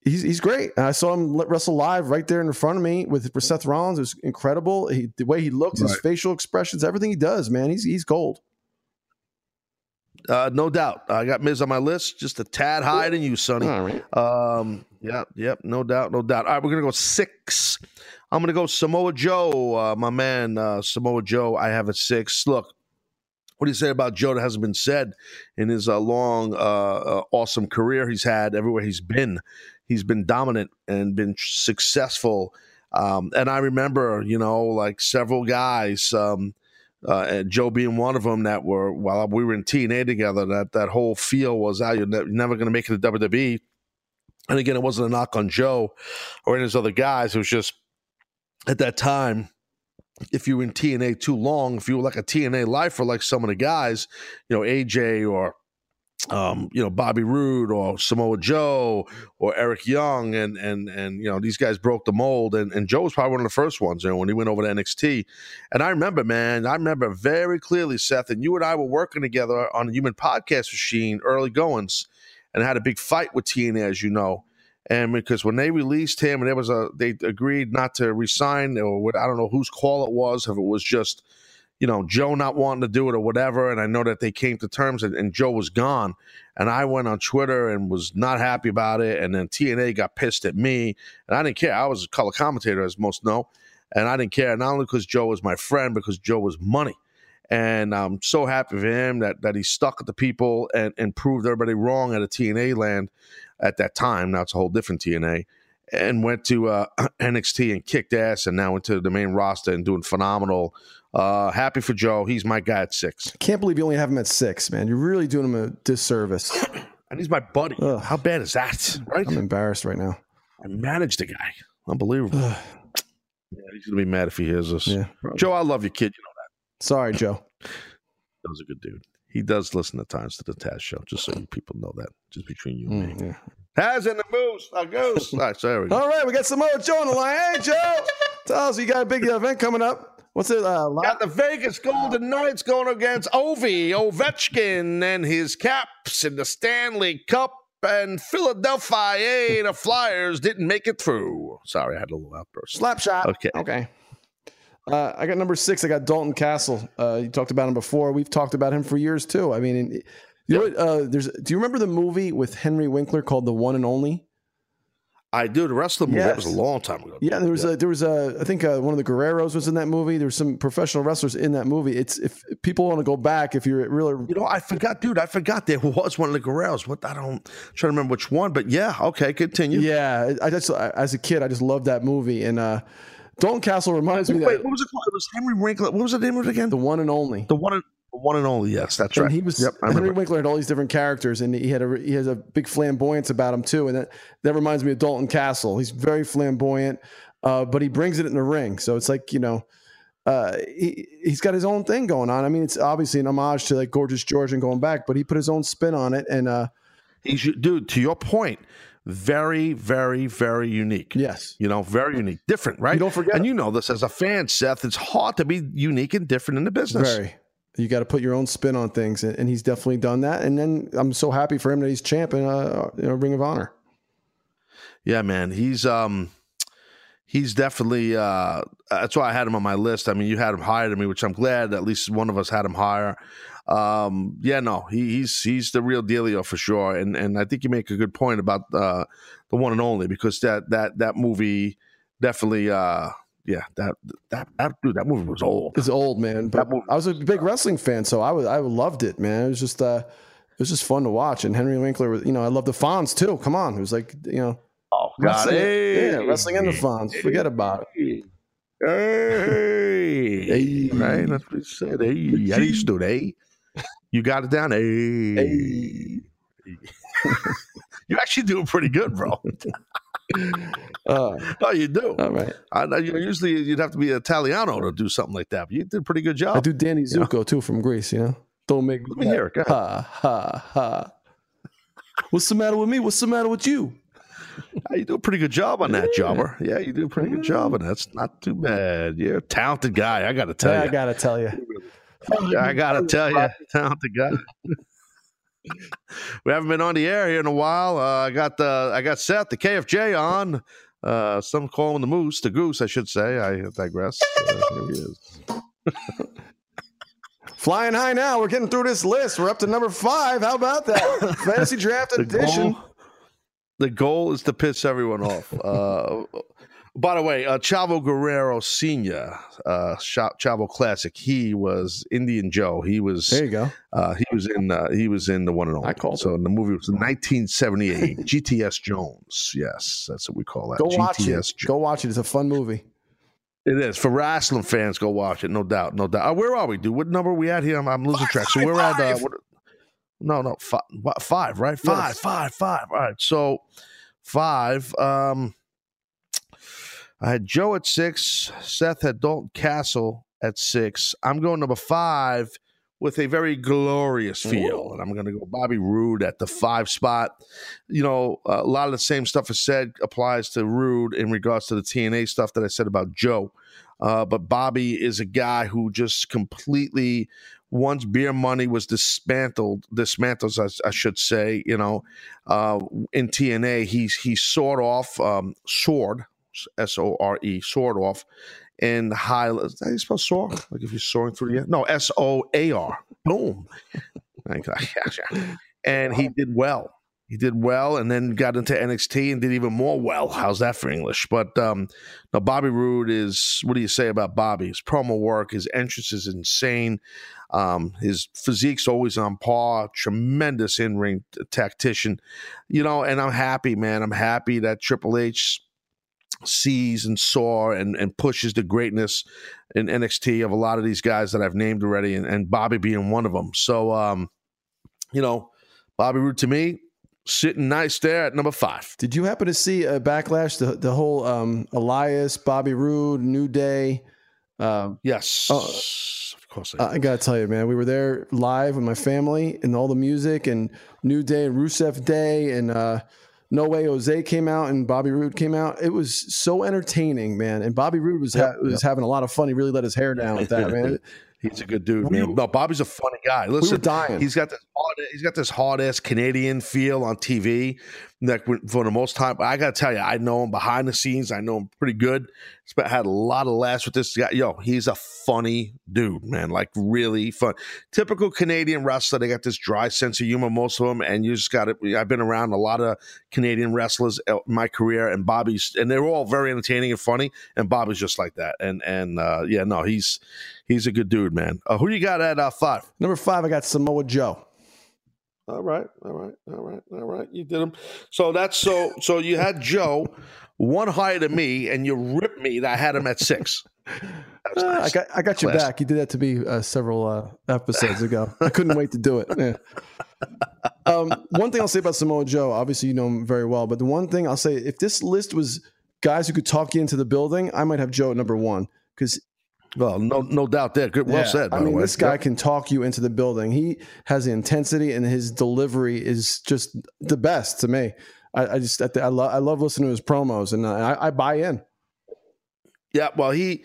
he's, he's great. I saw him wrestle live right there in front of me with Seth Rollins. It was incredible. He, the way he looks, his facial expressions, everything he does, man, he's, he's gold. Uh, no doubt. I got Miz on my list, just a tad higher than you, Sonny. All right. Um, yep, yep, no doubt, no doubt. All right, we're gonna go six. I'm gonna go Samoa Joe, uh, my man, uh, Samoa Joe. I have a six. Look, what do you say about Joe that hasn't been said in his uh, long, uh, uh, awesome career he's had everywhere he's been? He's been dominant and been successful. Um, and I remember, you know, like several guys, um, uh, and Joe being one of them that were while we were in TNA together. That that whole feel was, "Ah, you're, ne- never going to make it to WWE." And again, it wasn't a knock on Joe or any of his other guys. It was just at that time, if you were in TNA too long, if you were like a TNA lifer, like some of the guys, you know, AJ or um, you know, Bobby Roode or Samoa Joe or Eric Young and and and you know, these guys broke the mold and, and Joe was probably one of the first ones, you know, when he went over to NXT. And I remember, man, I remember very clearly, Seth, and you and I were working together on the human podcast machine, early goings, and had a big fight with TNA, as you know. And because when they released him, and there was a, they agreed not to resign, or what, I don't know whose call it was, if it was just, you know, Joe not wanting to do it or whatever. And I know that they came to terms, and, and Joe was gone. And I went on Twitter and was not happy about it. And then TNA got pissed at me, and I didn't care. I was a color commentator, as most know, and I didn't care not only because Joe was my friend, because Joe was money. And I'm so happy for him that that he stuck with the people and, and proved everybody wrong at a TNA land at that time. Now it's a whole different TNA. And went to uh, NXT and kicked ass, and now into the main roster and doing phenomenal. Uh, happy for Joe. He's my guy at six, Can't believe you only have him at six, man. You're really doing him a disservice. and he's my buddy. Ugh. How bad is that? Right? I'm embarrassed right now. I managed the guy. Unbelievable. Yeah, he's gonna be mad if he hears this. yeah. Joe, I love you, kid. You know that. Sorry, Joe. that was a good dude. He does listen at times to the Taz show, just so you people know that. Just between you and me. Mm, yeah. Taz and the Moose, a goose. All right, so there we go. All right, we got Samoa Joe on the line. Hey, Joe. Tell us you got a big event coming up. What's it? Uh, Got the Vegas Golden Knights going against Ovi Ovechkin and his Caps in the Stanley Cup. And Philadelphia, the Flyers didn't make it through. Sorry, I had a little outburst. slap shot. Okay. Okay. Uh, I got number six. I got Dalton Castle. Uh, you talked about him before. We've talked about him for years too. I mean, and- you know, uh, there's. Do you remember the movie with Henry Winkler called The One and Only? I do. The rest of the movie, that was a long time ago. Yeah, there was a there was a I think uh, one of the Guerreros was in that movie. There was some professional wrestlers in that movie. It's if people want to go back, if you're really You know, I forgot, dude. I forgot there was one of the Guerreros. What I don't I'm trying to remember which one, but yeah, okay, continue. yeah, I just I, as a kid I just loved that movie. And uh, Dalton Castle reminds me Wait, that what was it called? It was Henry Winkler. What was the name of it again? the The, one and only. one, and, the one and only. Yes, that's and right. he was Yep, I Henry remember. Winkler had all these different characters, and he had a he has a big flamboyance about him too, and that that reminds me of Dalton Castle. He's very flamboyant, uh, but he brings it in the ring. So it's like you know, uh, he he's got his own thing going on. I mean, it's obviously an homage to like Gorgeous George and going back, but he put his own spin on it, and uh, He's, dude, to your point, very, very, very unique. yes, You know, very unique, different, right? You don't forget- And you know this as a fan, Seth. It's hard to be unique and different in the business. very. You got to put your own spin on things, and, and he's definitely done that. And then I'm so happy for him that he's champ in uh, you know, Ring of Honor. Yeah, man. He's um he's definitely uh that's why I had him on my list. I mean, you had him higher than me, which I'm glad at least one of us had him higher. Um yeah, no, he, he's he's the real dealio for sure. And and I think you make a good point about uh the one and only because that that that movie definitely uh yeah, that that that dude, that movie was old. It's old, man. But movie- I was a big wrestling fan, so I was I loved it, man. It was just uh, it was just fun to watch. And Henry Winkler, was, you know, I love the Fonz too. Come on, it was like you know, Oh, got Wrestling, it. yeah, wrestling and the Fonz. Forget about it. Hey. Hey. Right? That's what he said. Hey. How do you do Hey. You got it down. Hey. Hey. You're actually doing pretty good, bro. Uh, oh, you do. all right. I know you usually you'd have to be Italiano to do something like that, but you did a pretty good job. I do Danny Zuko too from Grease. You know, don't make me. Let me hear it. Ha ha ha. What's the matter with me? What's the matter with you? You do a pretty good job on that, Jobber. Yeah, you do a pretty good job, and that's not too bad. You're a talented guy. I got to tell I you. I gotta tell you. I gotta tell you, talented guy. we haven't been on the air here in a while. Uh, I got the I got Seth the KFJ on. Uh, some call him the moose, the goose, I should say. I digress. Uh, here he is. Flying high now. We're getting through this list. We're up to number five. How about that? Fantasy draft The edition. goal, the goal is to piss everyone off. Uh, by the way, uh, Chavo Guerrero Senior, uh, Chavo Classic. He was Indian Joe. He was There you go. Uh, he was in. Uh, he was in the one and only. I called so. The movie was 1978. GTS Jones. Yes, that's what we call that. Go GTS watch it. Jones. Go watch it. It's a fun movie. It is for wrestling fans. Go watch it. No doubt. No doubt. Uh, where are we, dude? What number are we at here? I'm, I'm losing track. So five, we're at. Uh, what, no, no, five, what, five, right? Five, Yes. five, five. All right. So five. Um, I had Joe at six. Seth had Dalton Castle at six. I'm going number five with a very glorious feel, and I'm going to go Bobby Roode at the five spot. You know, a lot of the same stuff is said applies to Roode in regards to the TNA stuff that I said about Joe. Uh, but Bobby is a guy who just completely, once beer money was dismantled, dismantled, I, I should say, you know, uh, in TNA, he's he soared off, um, soared, S O R E, soared off, in high. Is that how you spell soar? Like if you're soaring through the air? No, S O A R. Boom. and he did well. He did well, and then got into NXT and did even more well. How's that for English? But um, now Bobby Roode is. What do you say about Bobby? His promo work, his entrance is insane. Um, his physique's always on par. Tremendous in ring tactician, you know. And I'm happy, man. I'm happy that Triple H sees and saw and, and pushes the greatness in NXT of a lot of these guys that I've named already, and, and Bobby being one of them. So, um, you know, Bobby Roode to me sitting nice there at number five. Did you happen to see a backlash? The the whole um, Elias, Bobby Roode, New Day. Um, Yes, Oh. of course. I I gotta tell you, man, we were there live with my family and all the music and New Day and Rusev Day and uh, No Way Jose came out and Bobby Roode came out. It was so entertaining, man. And Bobby Roode was ha- was having a lot of fun. He really let his hair down with that, man. He's a good dude, We- man. No, Bobby's a funny guy. We were Listen, dying. he's got this hard, he's got this hard ass Canadian feel on TV. Like for the most time, I got to tell you, I know him behind the scenes. I know him pretty good. Sp- Had a lot of laughs with this guy. Yo, he's a funny dude, man. Like really fun. Typical Canadian wrestler. They got this dry sense of humor, most of them, and you just got it. I've been around a lot of Canadian wrestlers in my career, and Bobby's, and they're all very entertaining and funny. And Bobby's just like that. And and uh, yeah, no, he's he's a good dude, man. Uh, who you got at uh, five? Number five, I got Samoa Joe. All right, all right, all right, all right. You did them. So that's so. So you had Joe, one higher than me, and you ripped me. That I had him at six. Uh, I got I got you back. You did that to me uh, several uh, episodes ago. I couldn't wait to do it. Yeah. Um, one thing I'll say about Samoa Joe, obviously you know him very well, but the one thing I'll say, if this list was guys who could talk you into the building, I might have Joe at number one because well, no, no doubt there. Good, well Yeah, said. By I mean, the way. this guy Yep. can talk you into the building. He has the intensity, and his delivery is just the best to me. I, I just I, I, lo- I love listening to his promos, and I, I buy in. Yeah, well, he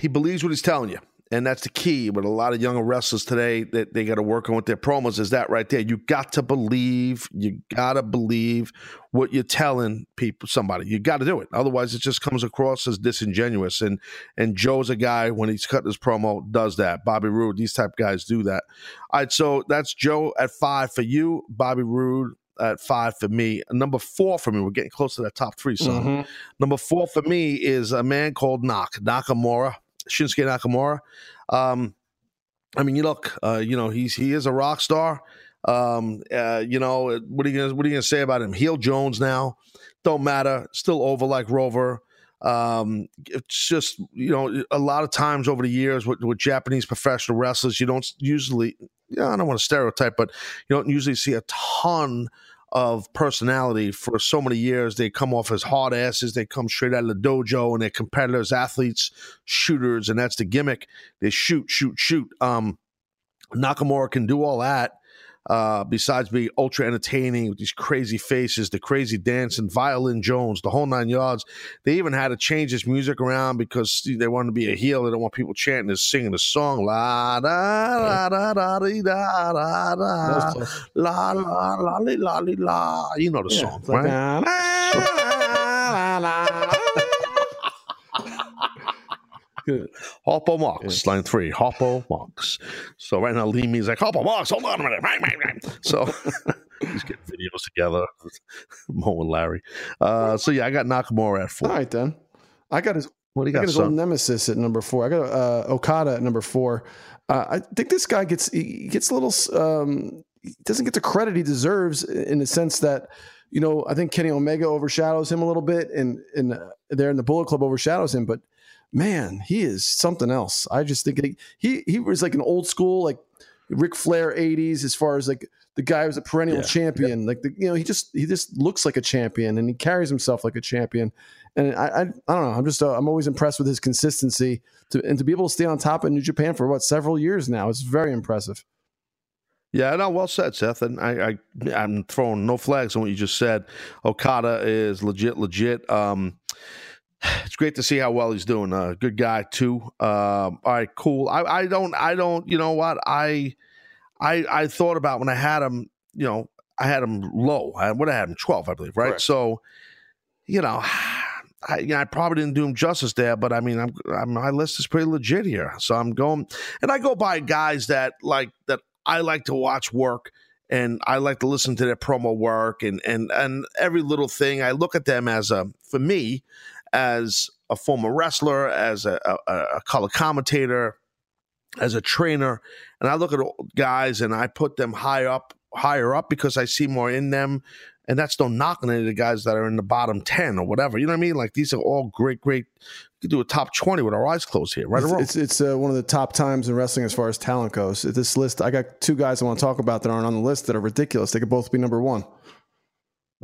he believes what he's telling you, and that's the key. With a lot of younger wrestlers today, that they got to work on with their promos is that right there. You got to believe. You got to believe what you're telling people. Somebody, you got to do it. Otherwise, it just comes across as disingenuous. And and Joe's a guy when he's cutting his promo does that. Bobby Roode, these type guys do that. All right, so that's Joe at five for you. Bobby Roode at five for me. Number four for me. We're getting close to that top three, son. Mhm. Number four for me is a man called Nak Nakamura, Shinsuke Nakamura. Um, I mean, you look, uh, you know, he's he is a rock star. Um, uh, you know, what are you gonna what are you gonna say about him? Heel Jones now, don't matter. Still over like Rover. Um, it's just you know a lot of times over the years with, with Japanese professional wrestlers, you don't usually. Yeah, I don't want to stereotype, but you don't usually see a ton of personality for so many years. They come off as hard asses. They come straight out of the dojo and they're competitors, athletes, shooters, and that's the gimmick. They shoot, shoot, shoot. Um, Nakamura can do all that uh, besides being ultra entertaining with these crazy faces, the crazy dancing, violin Jones, the whole nine yards. They even had to change his music around because they wanted to be a heel. They don't want people chanting and singing the song. La da da da da da da da la la la la la la. You know the song, right? Good. Hoppo Mox, line three, Hoppo Mox. So right now, Lee Me's like, Hoppo Mox, hold on a minute. So he's getting videos together, Mo and Larry. Uh, so yeah, I got Nakamura at four. All right, then. I got his. What do you I got, got his old nemesis at number four. I got uh, Okada at number four. Uh, I think this guy gets he gets a little um, he doesn't get the credit he deserves in the sense that you know I think Kenny Omega overshadows him a little bit, and and uh, there in the Bullet Club overshadows him, but man, he is something else. I just think he he, he was like an old school like Ric Flair '80s as far as like the guy was a perennial Yeah. champion. Like the you know he just he just looks like a champion and he carries himself like a champion. And I I, I don't know. I'm just uh, I'm always impressed with his consistency to and to be able to stay on top of New Japan for what several years now is very impressive. Yeah, no, well said, Seth. And I, I, I'm throwing no flags on what you just said. Okada is legit, legit. Um, it's great to see how well he's doing. Uh, good guy too. Um, all right, cool. I, I don't, I don't. You know what? I, I, I thought about when I had him. You know, I had him low. I would have had him twelve, I believe. Right. Correct. So, you know. I, you know, I probably didn't do him justice there, but I mean, I'm, I'm, my list is pretty legit here. So I'm going, and I go by guys that like that I like to watch work and I like to listen to their promo work and and and every little thing. I look at them as a for me as a former wrestler, as a, a, a color commentator, as a trainer, and I look at all guys and I put them high up, higher up because I see more in them. And that's no knocking any of the guys that are in the bottom ten or whatever. You know what I mean? Like these are all great, great. You could do a top twenty with our eyes closed here, right or It's wrong. it's, it's uh, one of the top times in wrestling as far as talent goes. This list, I got two guys I want to talk about that aren't on the list that are ridiculous. They could both be number one.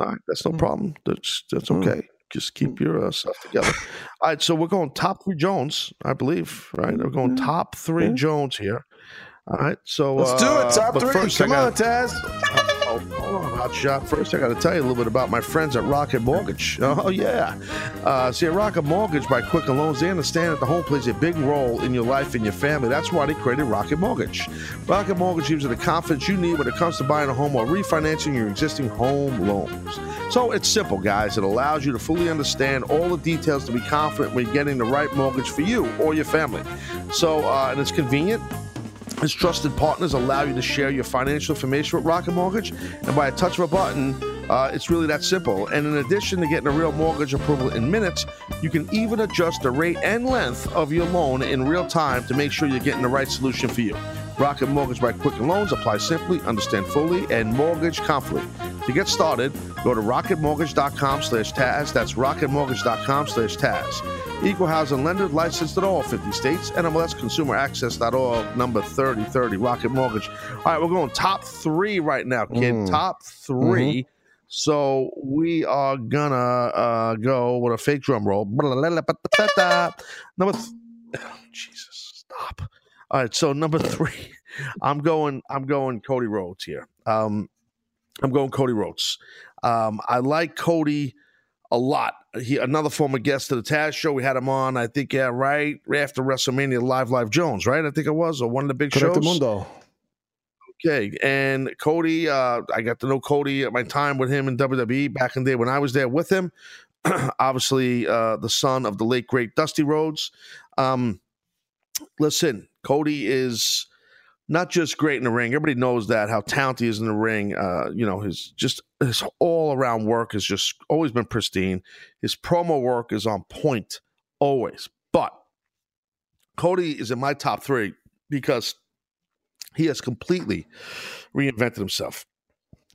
All right, that's Hmm. no problem. That's that's okay. Just keep your uh, stuff together. All right, so we're going top three Jones, I believe. Right, we're going top three Jones here. All right, so Let's do uh, it. Top three. Come on, Taz. Hold on, hot shot. First, I got to tell you a little bit about my friends at Rocket Mortgage. Oh yeah, uh, see, at Rocket Mortgage by Quicken Loans, they understand that the home plays a big role in your life and your family. That's why they created Rocket Mortgage. Rocket Mortgage gives you the confidence you need when it comes to buying a home or refinancing your existing home loans. So it's simple, guys. It allows you to fully understand all the details to be confident when you're getting the right mortgage for you or your family. So, uh, and it's convenient. Its trusted partners allow you to share your financial information with Rocket Mortgage, and by a touch of a button, uh, it's really that simple. And in addition to getting a real mortgage approval in minutes, you can even adjust the rate and length of your loan in real time to make sure you're getting the right solution for you. Rocket Mortgage by Quicken Loans apply simply, understand fully, and mortgage confidently. To get started, go to rocketmortgage.com slash Taz. That's rocketmortgage.com slash Taz. Equal housing lender licensed in all 50 states. NMLSconsumeraccess.org, number 3030, Rocket Mortgage. All right, we're going top three right now, kid. Mm. Top 3 So we are gonna uh, go with a fake drum roll. Number th- oh, Jesus, stop. All right, so number three, I'm going. I'm going Cody Rhodes here. Um, I'm going Cody Rhodes. Um, I like Cody a lot. He another former guest of the Taz show. We had him on. I think yeah, right after WrestleMania Live, Live Jones, right? I think it was or one of the big Correcto shows. Mundo. Okay, and Cody, uh, I got to know Cody at my time with him in WWE back in the day when I was there with him. Obviously, uh, the son of the late great Dusty Rhodes. Um, listen, Cody is not just great in the ring. Everybody knows that how talented he is in the ring. Uh, you know, his just his all around work has just always been pristine. His promo work is on point always. But Cody is in my top three because he has completely reinvented himself.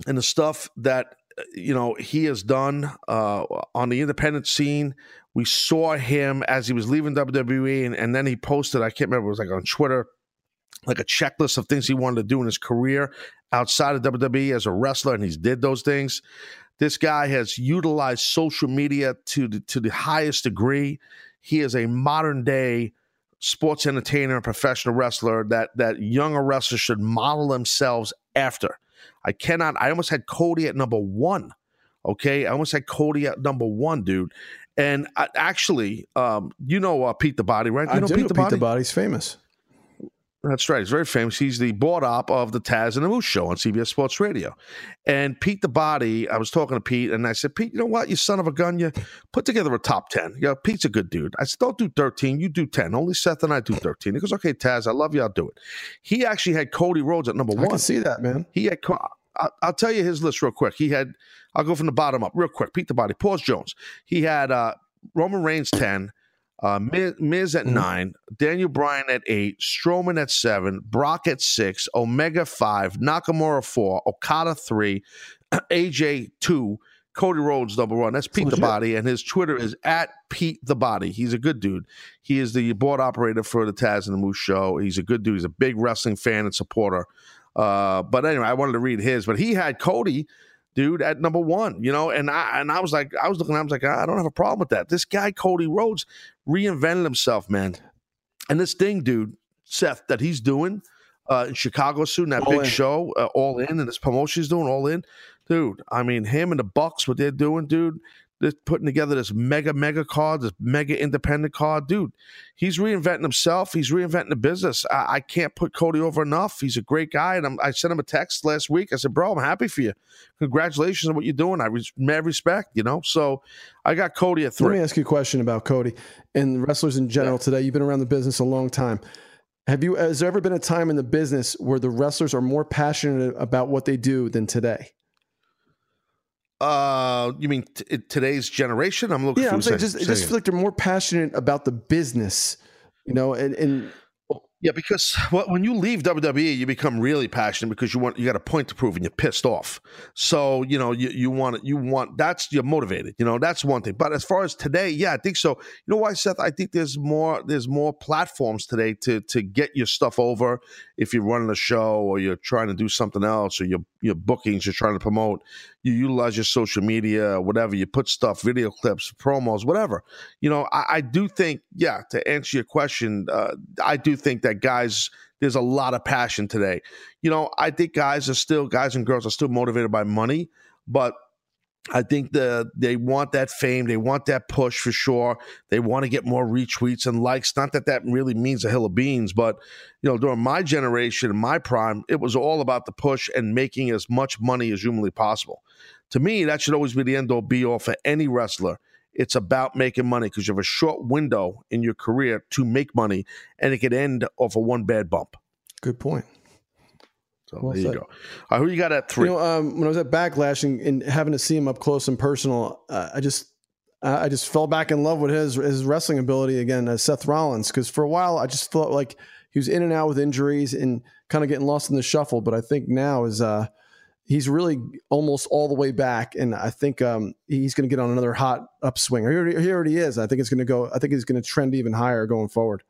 And the stuff that you know he has done uh, on the independent scene. We saw him as he was leaving WWE, and, and then he posted. I can't remember. It was like on Twitter, like a checklist of things he wanted to do in his career outside of WWE as a wrestler, and he's did those things. This guy has utilized social media to the, to the highest degree. He is a modern day sports entertainer and professional wrestler that that younger wrestlers should model themselves after. I cannot. I almost had Cody at number one. Okay, I almost had Cody at number one, dude. And I, actually, um, you know uh, Pete the Body, right? You I know do Pete the Pete Body. the Body's famous. That's right. He's very famous. He's the board op of the Taz and the Moose show on CBS Sports Radio. And Pete the Body, I was talking to Pete and I said, Pete, you know what? You son of a gun, you put together a top 10. You know, Pete's a good dude. I said, don't do 13. You do 10. Only Seth and I do 13. He goes, okay, Taz, I love you. I'll do it. He actually had Cody Rhodes at number I one. can see that, man. He had, I'll, I'll tell you his list real quick. He had, I'll go from the bottom up real quick. Pete the Body, Paul Jones. He had uh, Roman Reigns 10, uh, Miz, Miz at Mhm. nine, Daniel Bryan at eight, Strowman at seven, Brock at six, Omega five, Nakamura four, Okada three, AJ two, Cody Rhodes number one. That's Pete the. Body, and his Twitter is at Pete the Body. He's a good dude. He is the board operator for the Taz and the Moose show. He's a good dude. He's a big wrestling fan and supporter. Uh, but anyway, I wanted to read his, but he had Cody, dude, at number one. You know, and I and I was like, I was looking, I was like, I don't have a problem with that. This guy Cody Rhodes reinvented himself, man. And this thing, dude, Seth, that he's doing uh, in Chicago soon, that All big In. show, uh, all in, and this promotion he's doing, all in, dude. I mean, him and the Bucks, what they're doing, dude. They're putting together this mega, mega card, this mega independent card, dude. He's reinventing himself. He's reinventing the business. I, I can't put Cody over enough. He's a great guy, and I'm, I sent him a text last week. I said, "Bro, I'm happy for you. Congratulations on what you're doing. I res- mad respect, you know." So I got Cody at three. Let me ask you a question about Cody and wrestlers in general today. You've been around the business a long time. Have you has there ever been a time in the business where the wrestlers are more passionate about what they do than today? Uh, you mean t- today's generation? I'm looking. Yeah, for I'm saying say- just it just feel like they're more passionate about the business, you know, and, and Yeah, because well, when you leave WWE, you become really passionate because you want you got a point to prove and you're pissed off. So you know you you want you want that's you're motivated. You know that's one thing. But as far as today, yeah, I think so. You know why, Seth? I think there's more there's more platforms today to to get your stuff over. If you're running a show or you're trying to do something else or your your bookings you're trying to promote, you utilize your social media, whatever. You put stuff, video clips, promos, whatever. You know, I, I do think, yeah. To answer your question, uh, I do think that guys, there's a lot of passion today. You know, I think guys are still, guys and girls are still motivated by money, but I think the they want that fame, they want that push for sure. They want to get more retweets and likes. Not that that really means a hill of beans, but you know, during my generation, my prime, it was all about the push and making as much money as humanly possible. To me, that should always be the end all be all for any wrestler. It's about making money because you have a short window in your career to make money, and it could end off of one bad bump. good point. So Well there you go. Right, who you got at three? You know, um, when I was at Backlash and, and having to see him up close and personal, uh, I just uh, I just fell back in love with his his wrestling ability again, uh, Seth Rollins. Because for a while, I just felt like he was in and out with injuries and kind of getting lost in the shuffle. But I think now is uh, he's really almost all the way back, and I think um, he's going to get on another hot upswing. He already, he already is. I think it's going to go. I think he's going to trend even higher going forward.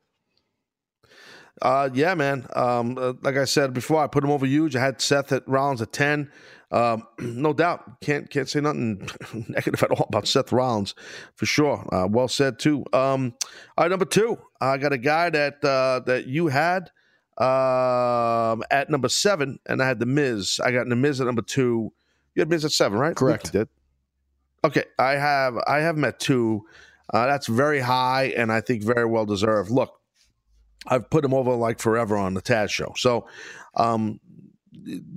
Uh, yeah, man. Um, uh, like I said before, I put him over huge. I had Seth at Rollins at ten. Um, no doubt, can't can't say nothing negative at all about Seth Rollins for sure. Uh, well said too. Um, all right, number two, I got a guy that uh, that you had um, at number seven, and I had the Miz. I got the Miz at number two. You had Miz at seven, right? Correct. Did. Okay, I have I have at two. Uh, that's very high, and I think very well deserved. Look, I've put him over like forever on the Taz show. So, um,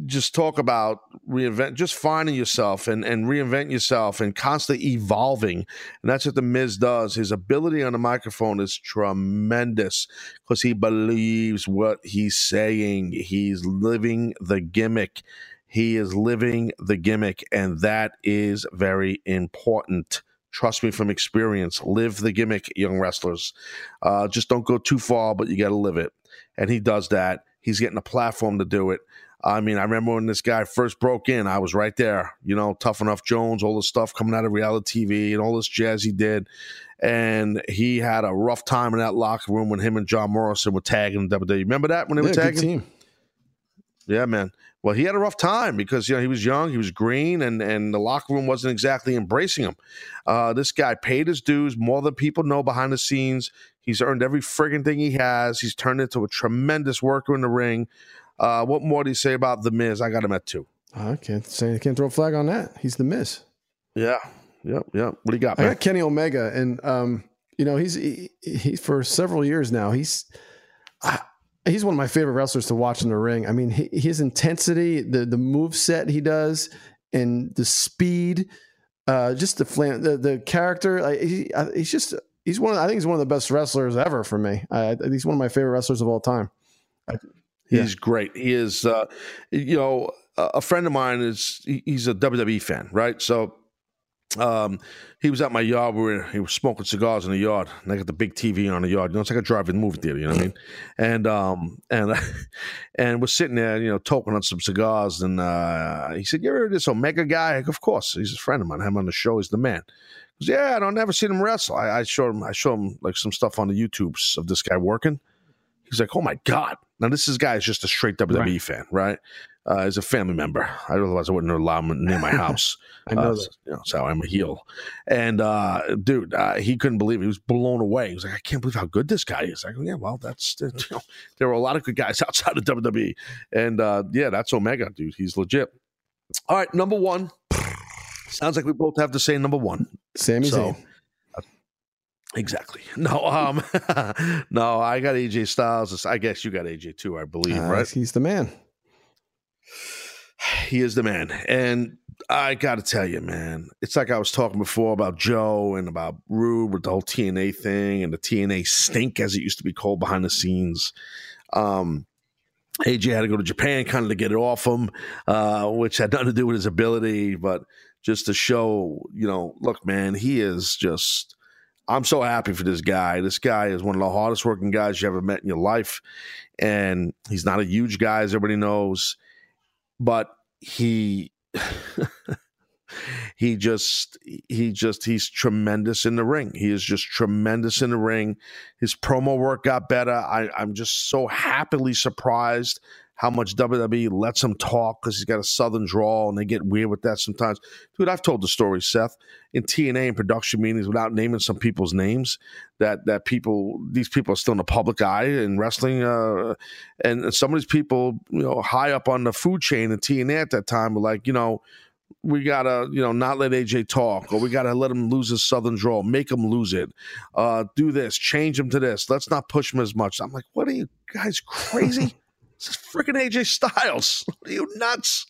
just talk about reinvent, just finding yourself and, and reinvent yourself and constantly evolving. And that's what the Miz does. His ability on the microphone is tremendous because he believes what he's saying. He's living the gimmick. He is living the gimmick, and that is very important. Trust me from experience. Live the gimmick, young wrestlers. Uh, just don't go too far, but you got to live it. And he does that. He's getting a platform to do it. I mean, I remember when this guy first broke in, I was right there, you know, Tough Enough Jones, all the stuff coming out of reality TV and all this jazz he did. And he had a rough time in that locker room when him and John Morrison were tagging WWE. Remember that when they were Yeah, good tagging? team. Yeah, man. Well, he had a rough time because you know he was young, he was green, and and the locker room wasn't exactly embracing him. Uh, this guy paid his dues more than people know behind the scenes. He's earned every frigging thing he has. He's turned into a tremendous worker in the ring. Uh, what more do you say about the Miz? I got him at two. I can't say I can't throw a flag on that. He's the miss. Yeah, yep, yep. What do you got, I got Kenny Omega, and um, you know he's he, he for several years now. He's I, he's one of my favorite wrestlers to watch in the ring. I mean, his intensity, the the move set he does, and the speed, uh, just the flam, the the character. Like, he, he's just he's one. Of, I think he's one of the best wrestlers ever for me. I, he's one of my favorite wrestlers of all time. He's great. He is, uh, you know, a friend of mine is he's a WWE fan, right? So um, he was at my yard where he was smoking cigars in the yard, and I got the big TV on the yard. You know, it's like a drive-in movie theater. You know what I mean? And um, and and we're sitting there, you know, talking on some cigars, and uh, he said, "You ever heard of this Omega guy?" Like, of course, he's a friend of mine. I have him on the show. He's the man. He goes, yeah, I don't never seen him wrestle. I, I showed him. I showed him like some stuff on the YouTubes of this guy working. He's like, oh my god! Now this is guy is just a straight WWE Right. fan, right? Uh, a family member. I, otherwise, I wouldn't allow him near my house. I know Uh, that. you know, so I'm a heel. And uh, dude, uh, he couldn't believe it. He was blown away. He was like, I can't believe how good this guy is. I go, yeah, well, that's you know, there were a lot of good guys outside of WWE, and uh, yeah, that's Omega, dude. He's legit. All right, number one. Sounds like we both have to say number one. Sami So, Zayn. Exactly. No, um, no, I got AJ Styles. I guess you got AJ too. I believe, Uh, right? He's the man. He is the man. And I got to tell you, man, it's like I was talking before about Joe and about Roode with the whole TNA thing and the TNA stink, as it used to be called behind the scenes. Um, AJ had to go to Japan kind of to get it off him, uh, which had nothing to do with his ability, but just to show, you know, look, man, he is just. I'm so happy for this guy. This guy is one of the hardest working guys you ever met in your life. And he's not a huge guy, as everybody knows, but he he just he just he's tremendous in the ring. He is just tremendous in the ring. His promo work got better. I, I'm just so happily surprised how much WWE lets him talk because he's got a southern drawl and they get weird with that sometimes. Dude, I've told the story, Seth, in TNA and production meetings without naming some people's names that that people these people are still in the public eye in wrestling uh, and some of these people, you know, high up on the food chain in TNA at that time were like, you know, we gotta, you know, not let AJ talk, or we gotta let him lose his southern drawl, make him lose it, uh, do this, change him to this. Let's not push him as much. I'm like, what are you guys crazy? this is freaking AJ Styles. Are you nuts,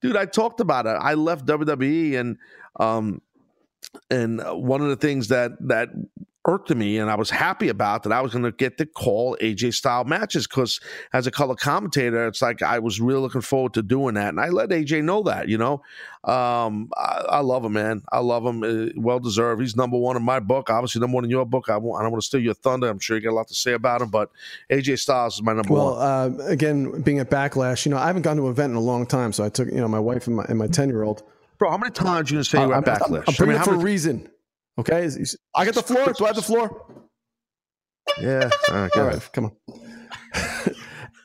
dude? I talked about it. I left WWE, and um, and one of the things that that irked to me and I was happy about that I was going to get to call AJ style matches because as a color commentator, it's like I was really looking forward to doing that. And I let AJ know that, you know, um, I, I love him, man. I love him. Uh, well deserved. He's number one in my book. Obviously, number one in your book. I, won't, I don't want to steal your thunder. I'm sure you got a lot to say about him, but AJ Styles is my number Well, one. Well, uh, again, being at Backlash, you know, I haven't gone to an event in a long time, so I took, you know, my wife and my and my ten year old. Bro, how many times you going to say you were I'm, at I'm, Backlash? I'm bringing I mean, it for a reason. Okay, I got the floor. Do I have the floor? Yeah. All right, All right, come on.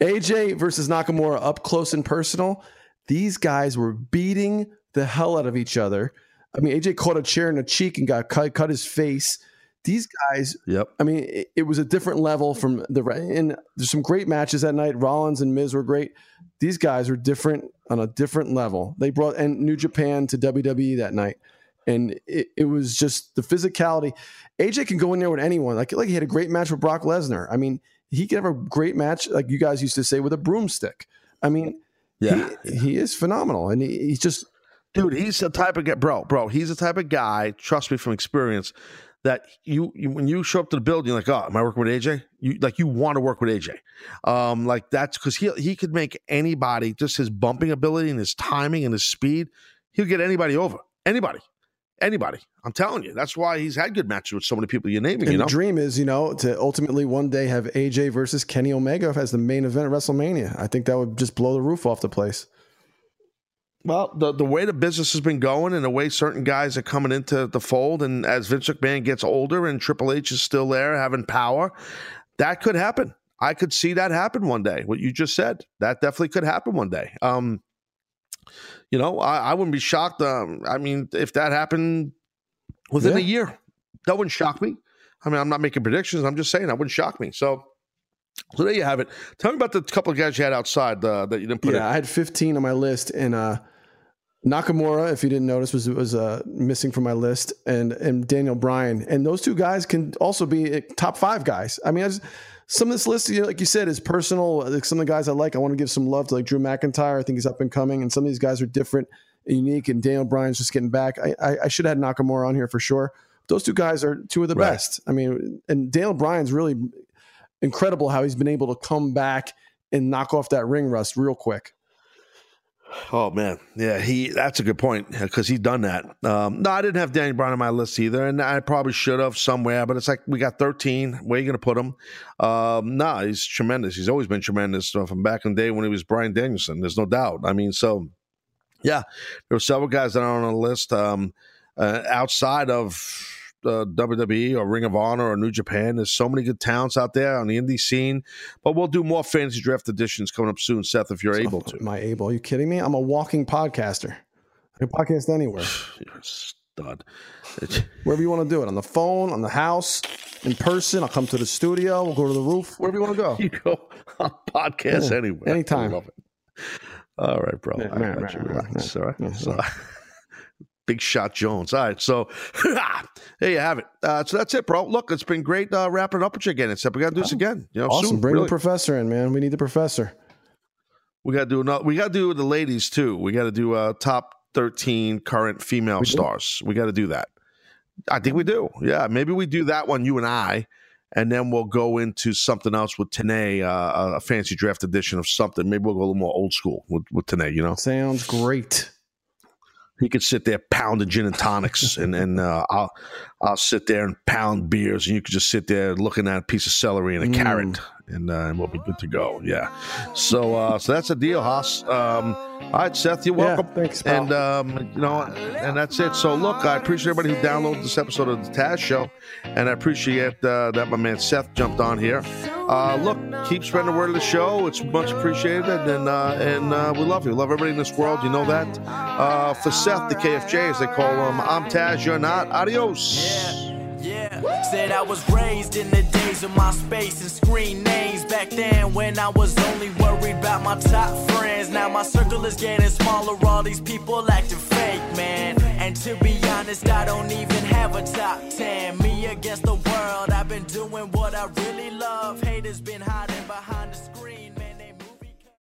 AJ versus Nakamura up close and personal. These guys were beating the hell out of each other. I mean, AJ caught a chair in the cheek and got cut, cut his face. These guys, Yep. I mean, it, it was a different level from the and there's some great matches that night. Rollins and Miz were great. These guys were different on a different level. They brought and New Japan to WWE that night, and it, it was just the physicality. AJ can go in there with anyone. Like like he had a great match with Brock Lesnar. I mean, he could have a great match, like you guys used to say, with a broomstick. I mean, Yeah. he, he is phenomenal, and he, he's just Dude, he's the type of guy, bro, bro. He's the type of guy. Trust me from experience. That you, you when you show up to the building, you're like, oh, am I working with AJ? You like you want to work with AJ, um, like that's because he he could make anybody just his bumping ability and his timing and his speed. He'll get anybody over, anybody, Anybody. I'm telling you. That's why he's had good matches with so many people you're naming. And you know? the dream is, you know, to ultimately one day have AJ versus Kenny Omega as the main event at WrestleMania. I think that would just blow the roof off the place. Well, the the way the business has been going and the way certain guys are coming into the fold, and as Vince McMahon gets older and Triple H is still there having power, that could happen. I could see that happen one day. What you just said, that definitely could happen one day. Um, you know, I, I wouldn't be shocked. Um, I mean, if that happened within Yeah. a year, that wouldn't shock me. I mean, I'm not making predictions. I'm just saying that wouldn't shock me. So, so there you have it. Tell me about the couple of guys you had outside uh, that you didn't put yeah, I had 15 on my list, and uh, Nakamura, if you didn't notice, was was uh, missing from my list, and and Daniel Bryan, and those two guys can also be uh, top five guys. I mean, I just, some of this list, you know, like you said, is personal. Uh, like some of the guys I like, I want to give some love to, like Drew McIntyre. I think he's up and coming, and some of these guys are different and unique. And Daniel Bryan's just getting back. I I, I should have had Nakamura on here for sure. Those two guys are two of the Right. best. I mean, and Daniel Bryan's really incredible how he's been able to come back and knock off that ring rust real quick. Oh man, yeah, he. That's a good point because he's done that. Um, no, I didn't have Danny Brown on my list either, and I probably should have somewhere. But it's like we got thirteen. Where are you going to put him? Um, no, he's tremendous. He's always been tremendous from back in the day when he was Bryan Danielson. There's no doubt. I mean, so yeah, there were several guys that are on the list um, uh, outside of uh, WWE or Ring of Honor or New Japan. There's so many good talents out there on the indie scene. But we'll do more fantasy draft editions coming up soon, Seth, if you're able to. Am I able? Are you kidding me? I'm a walking podcaster. I can podcast anywhere, You're a stud. Wherever you want to do it. On the phone, on the house, in person. I'll come to the studio. We'll go to the roof. Wherever you want to go. you go on podcast Yeah, anywhere. anytime. I love it. All right, bro. Yeah, I got right, you. right, Relax. right. All right. Yeah, So, Big shot Jones. All right. So there you have it. Uh, so that's it, bro. Look, it's been great uh, wrapping up with you again. Except we got to do this again. You know, Awesome. soon. Bring Really. the professor in, man. We need the professor. we got to do another. We got to do the ladies too. We got to do uh, top thirteen current female We do? stars. We got to do that. I think we do. Yeah, maybe we do that one, you and I, and then we'll go into something else with Tenay, uh, a fantasy draft edition of something. Maybe we'll go a little more old school with, with Tenay. You know, Sounds great. He could sit there pounding gin and tonics, and and uh, I'll I'll sit there and pound beers, and you could just sit there looking at a piece of celery and a Mm. carrot, and, uh, and we'll be good to go. Yeah. So uh, so that's a deal, Haas. Um, all right, Seth, you're welcome. Yeah, thanks, pal. And um, you know, and that's it. So look, I appreciate everybody who downloaded this episode of the Taz Show, and I appreciate uh, that my man Seth jumped on here. Uh, look, keep spreading the word of the show. It's much appreciated, and uh, and uh, we love you. Love everybody in this world. You know that. Uh, for Seth, the KFJ, as they call him, I'm Taz. You're not. Adios. Yeah, said I was raised in the days of Myspace and screen names. Back then, when I was only worried about my top friends. Now my circle is getting smaller, all these people acting fake, man. And to be honest, I don't even have a top 10. Me against the world, I've been doing what I really love. Haters been hiding behind the screen.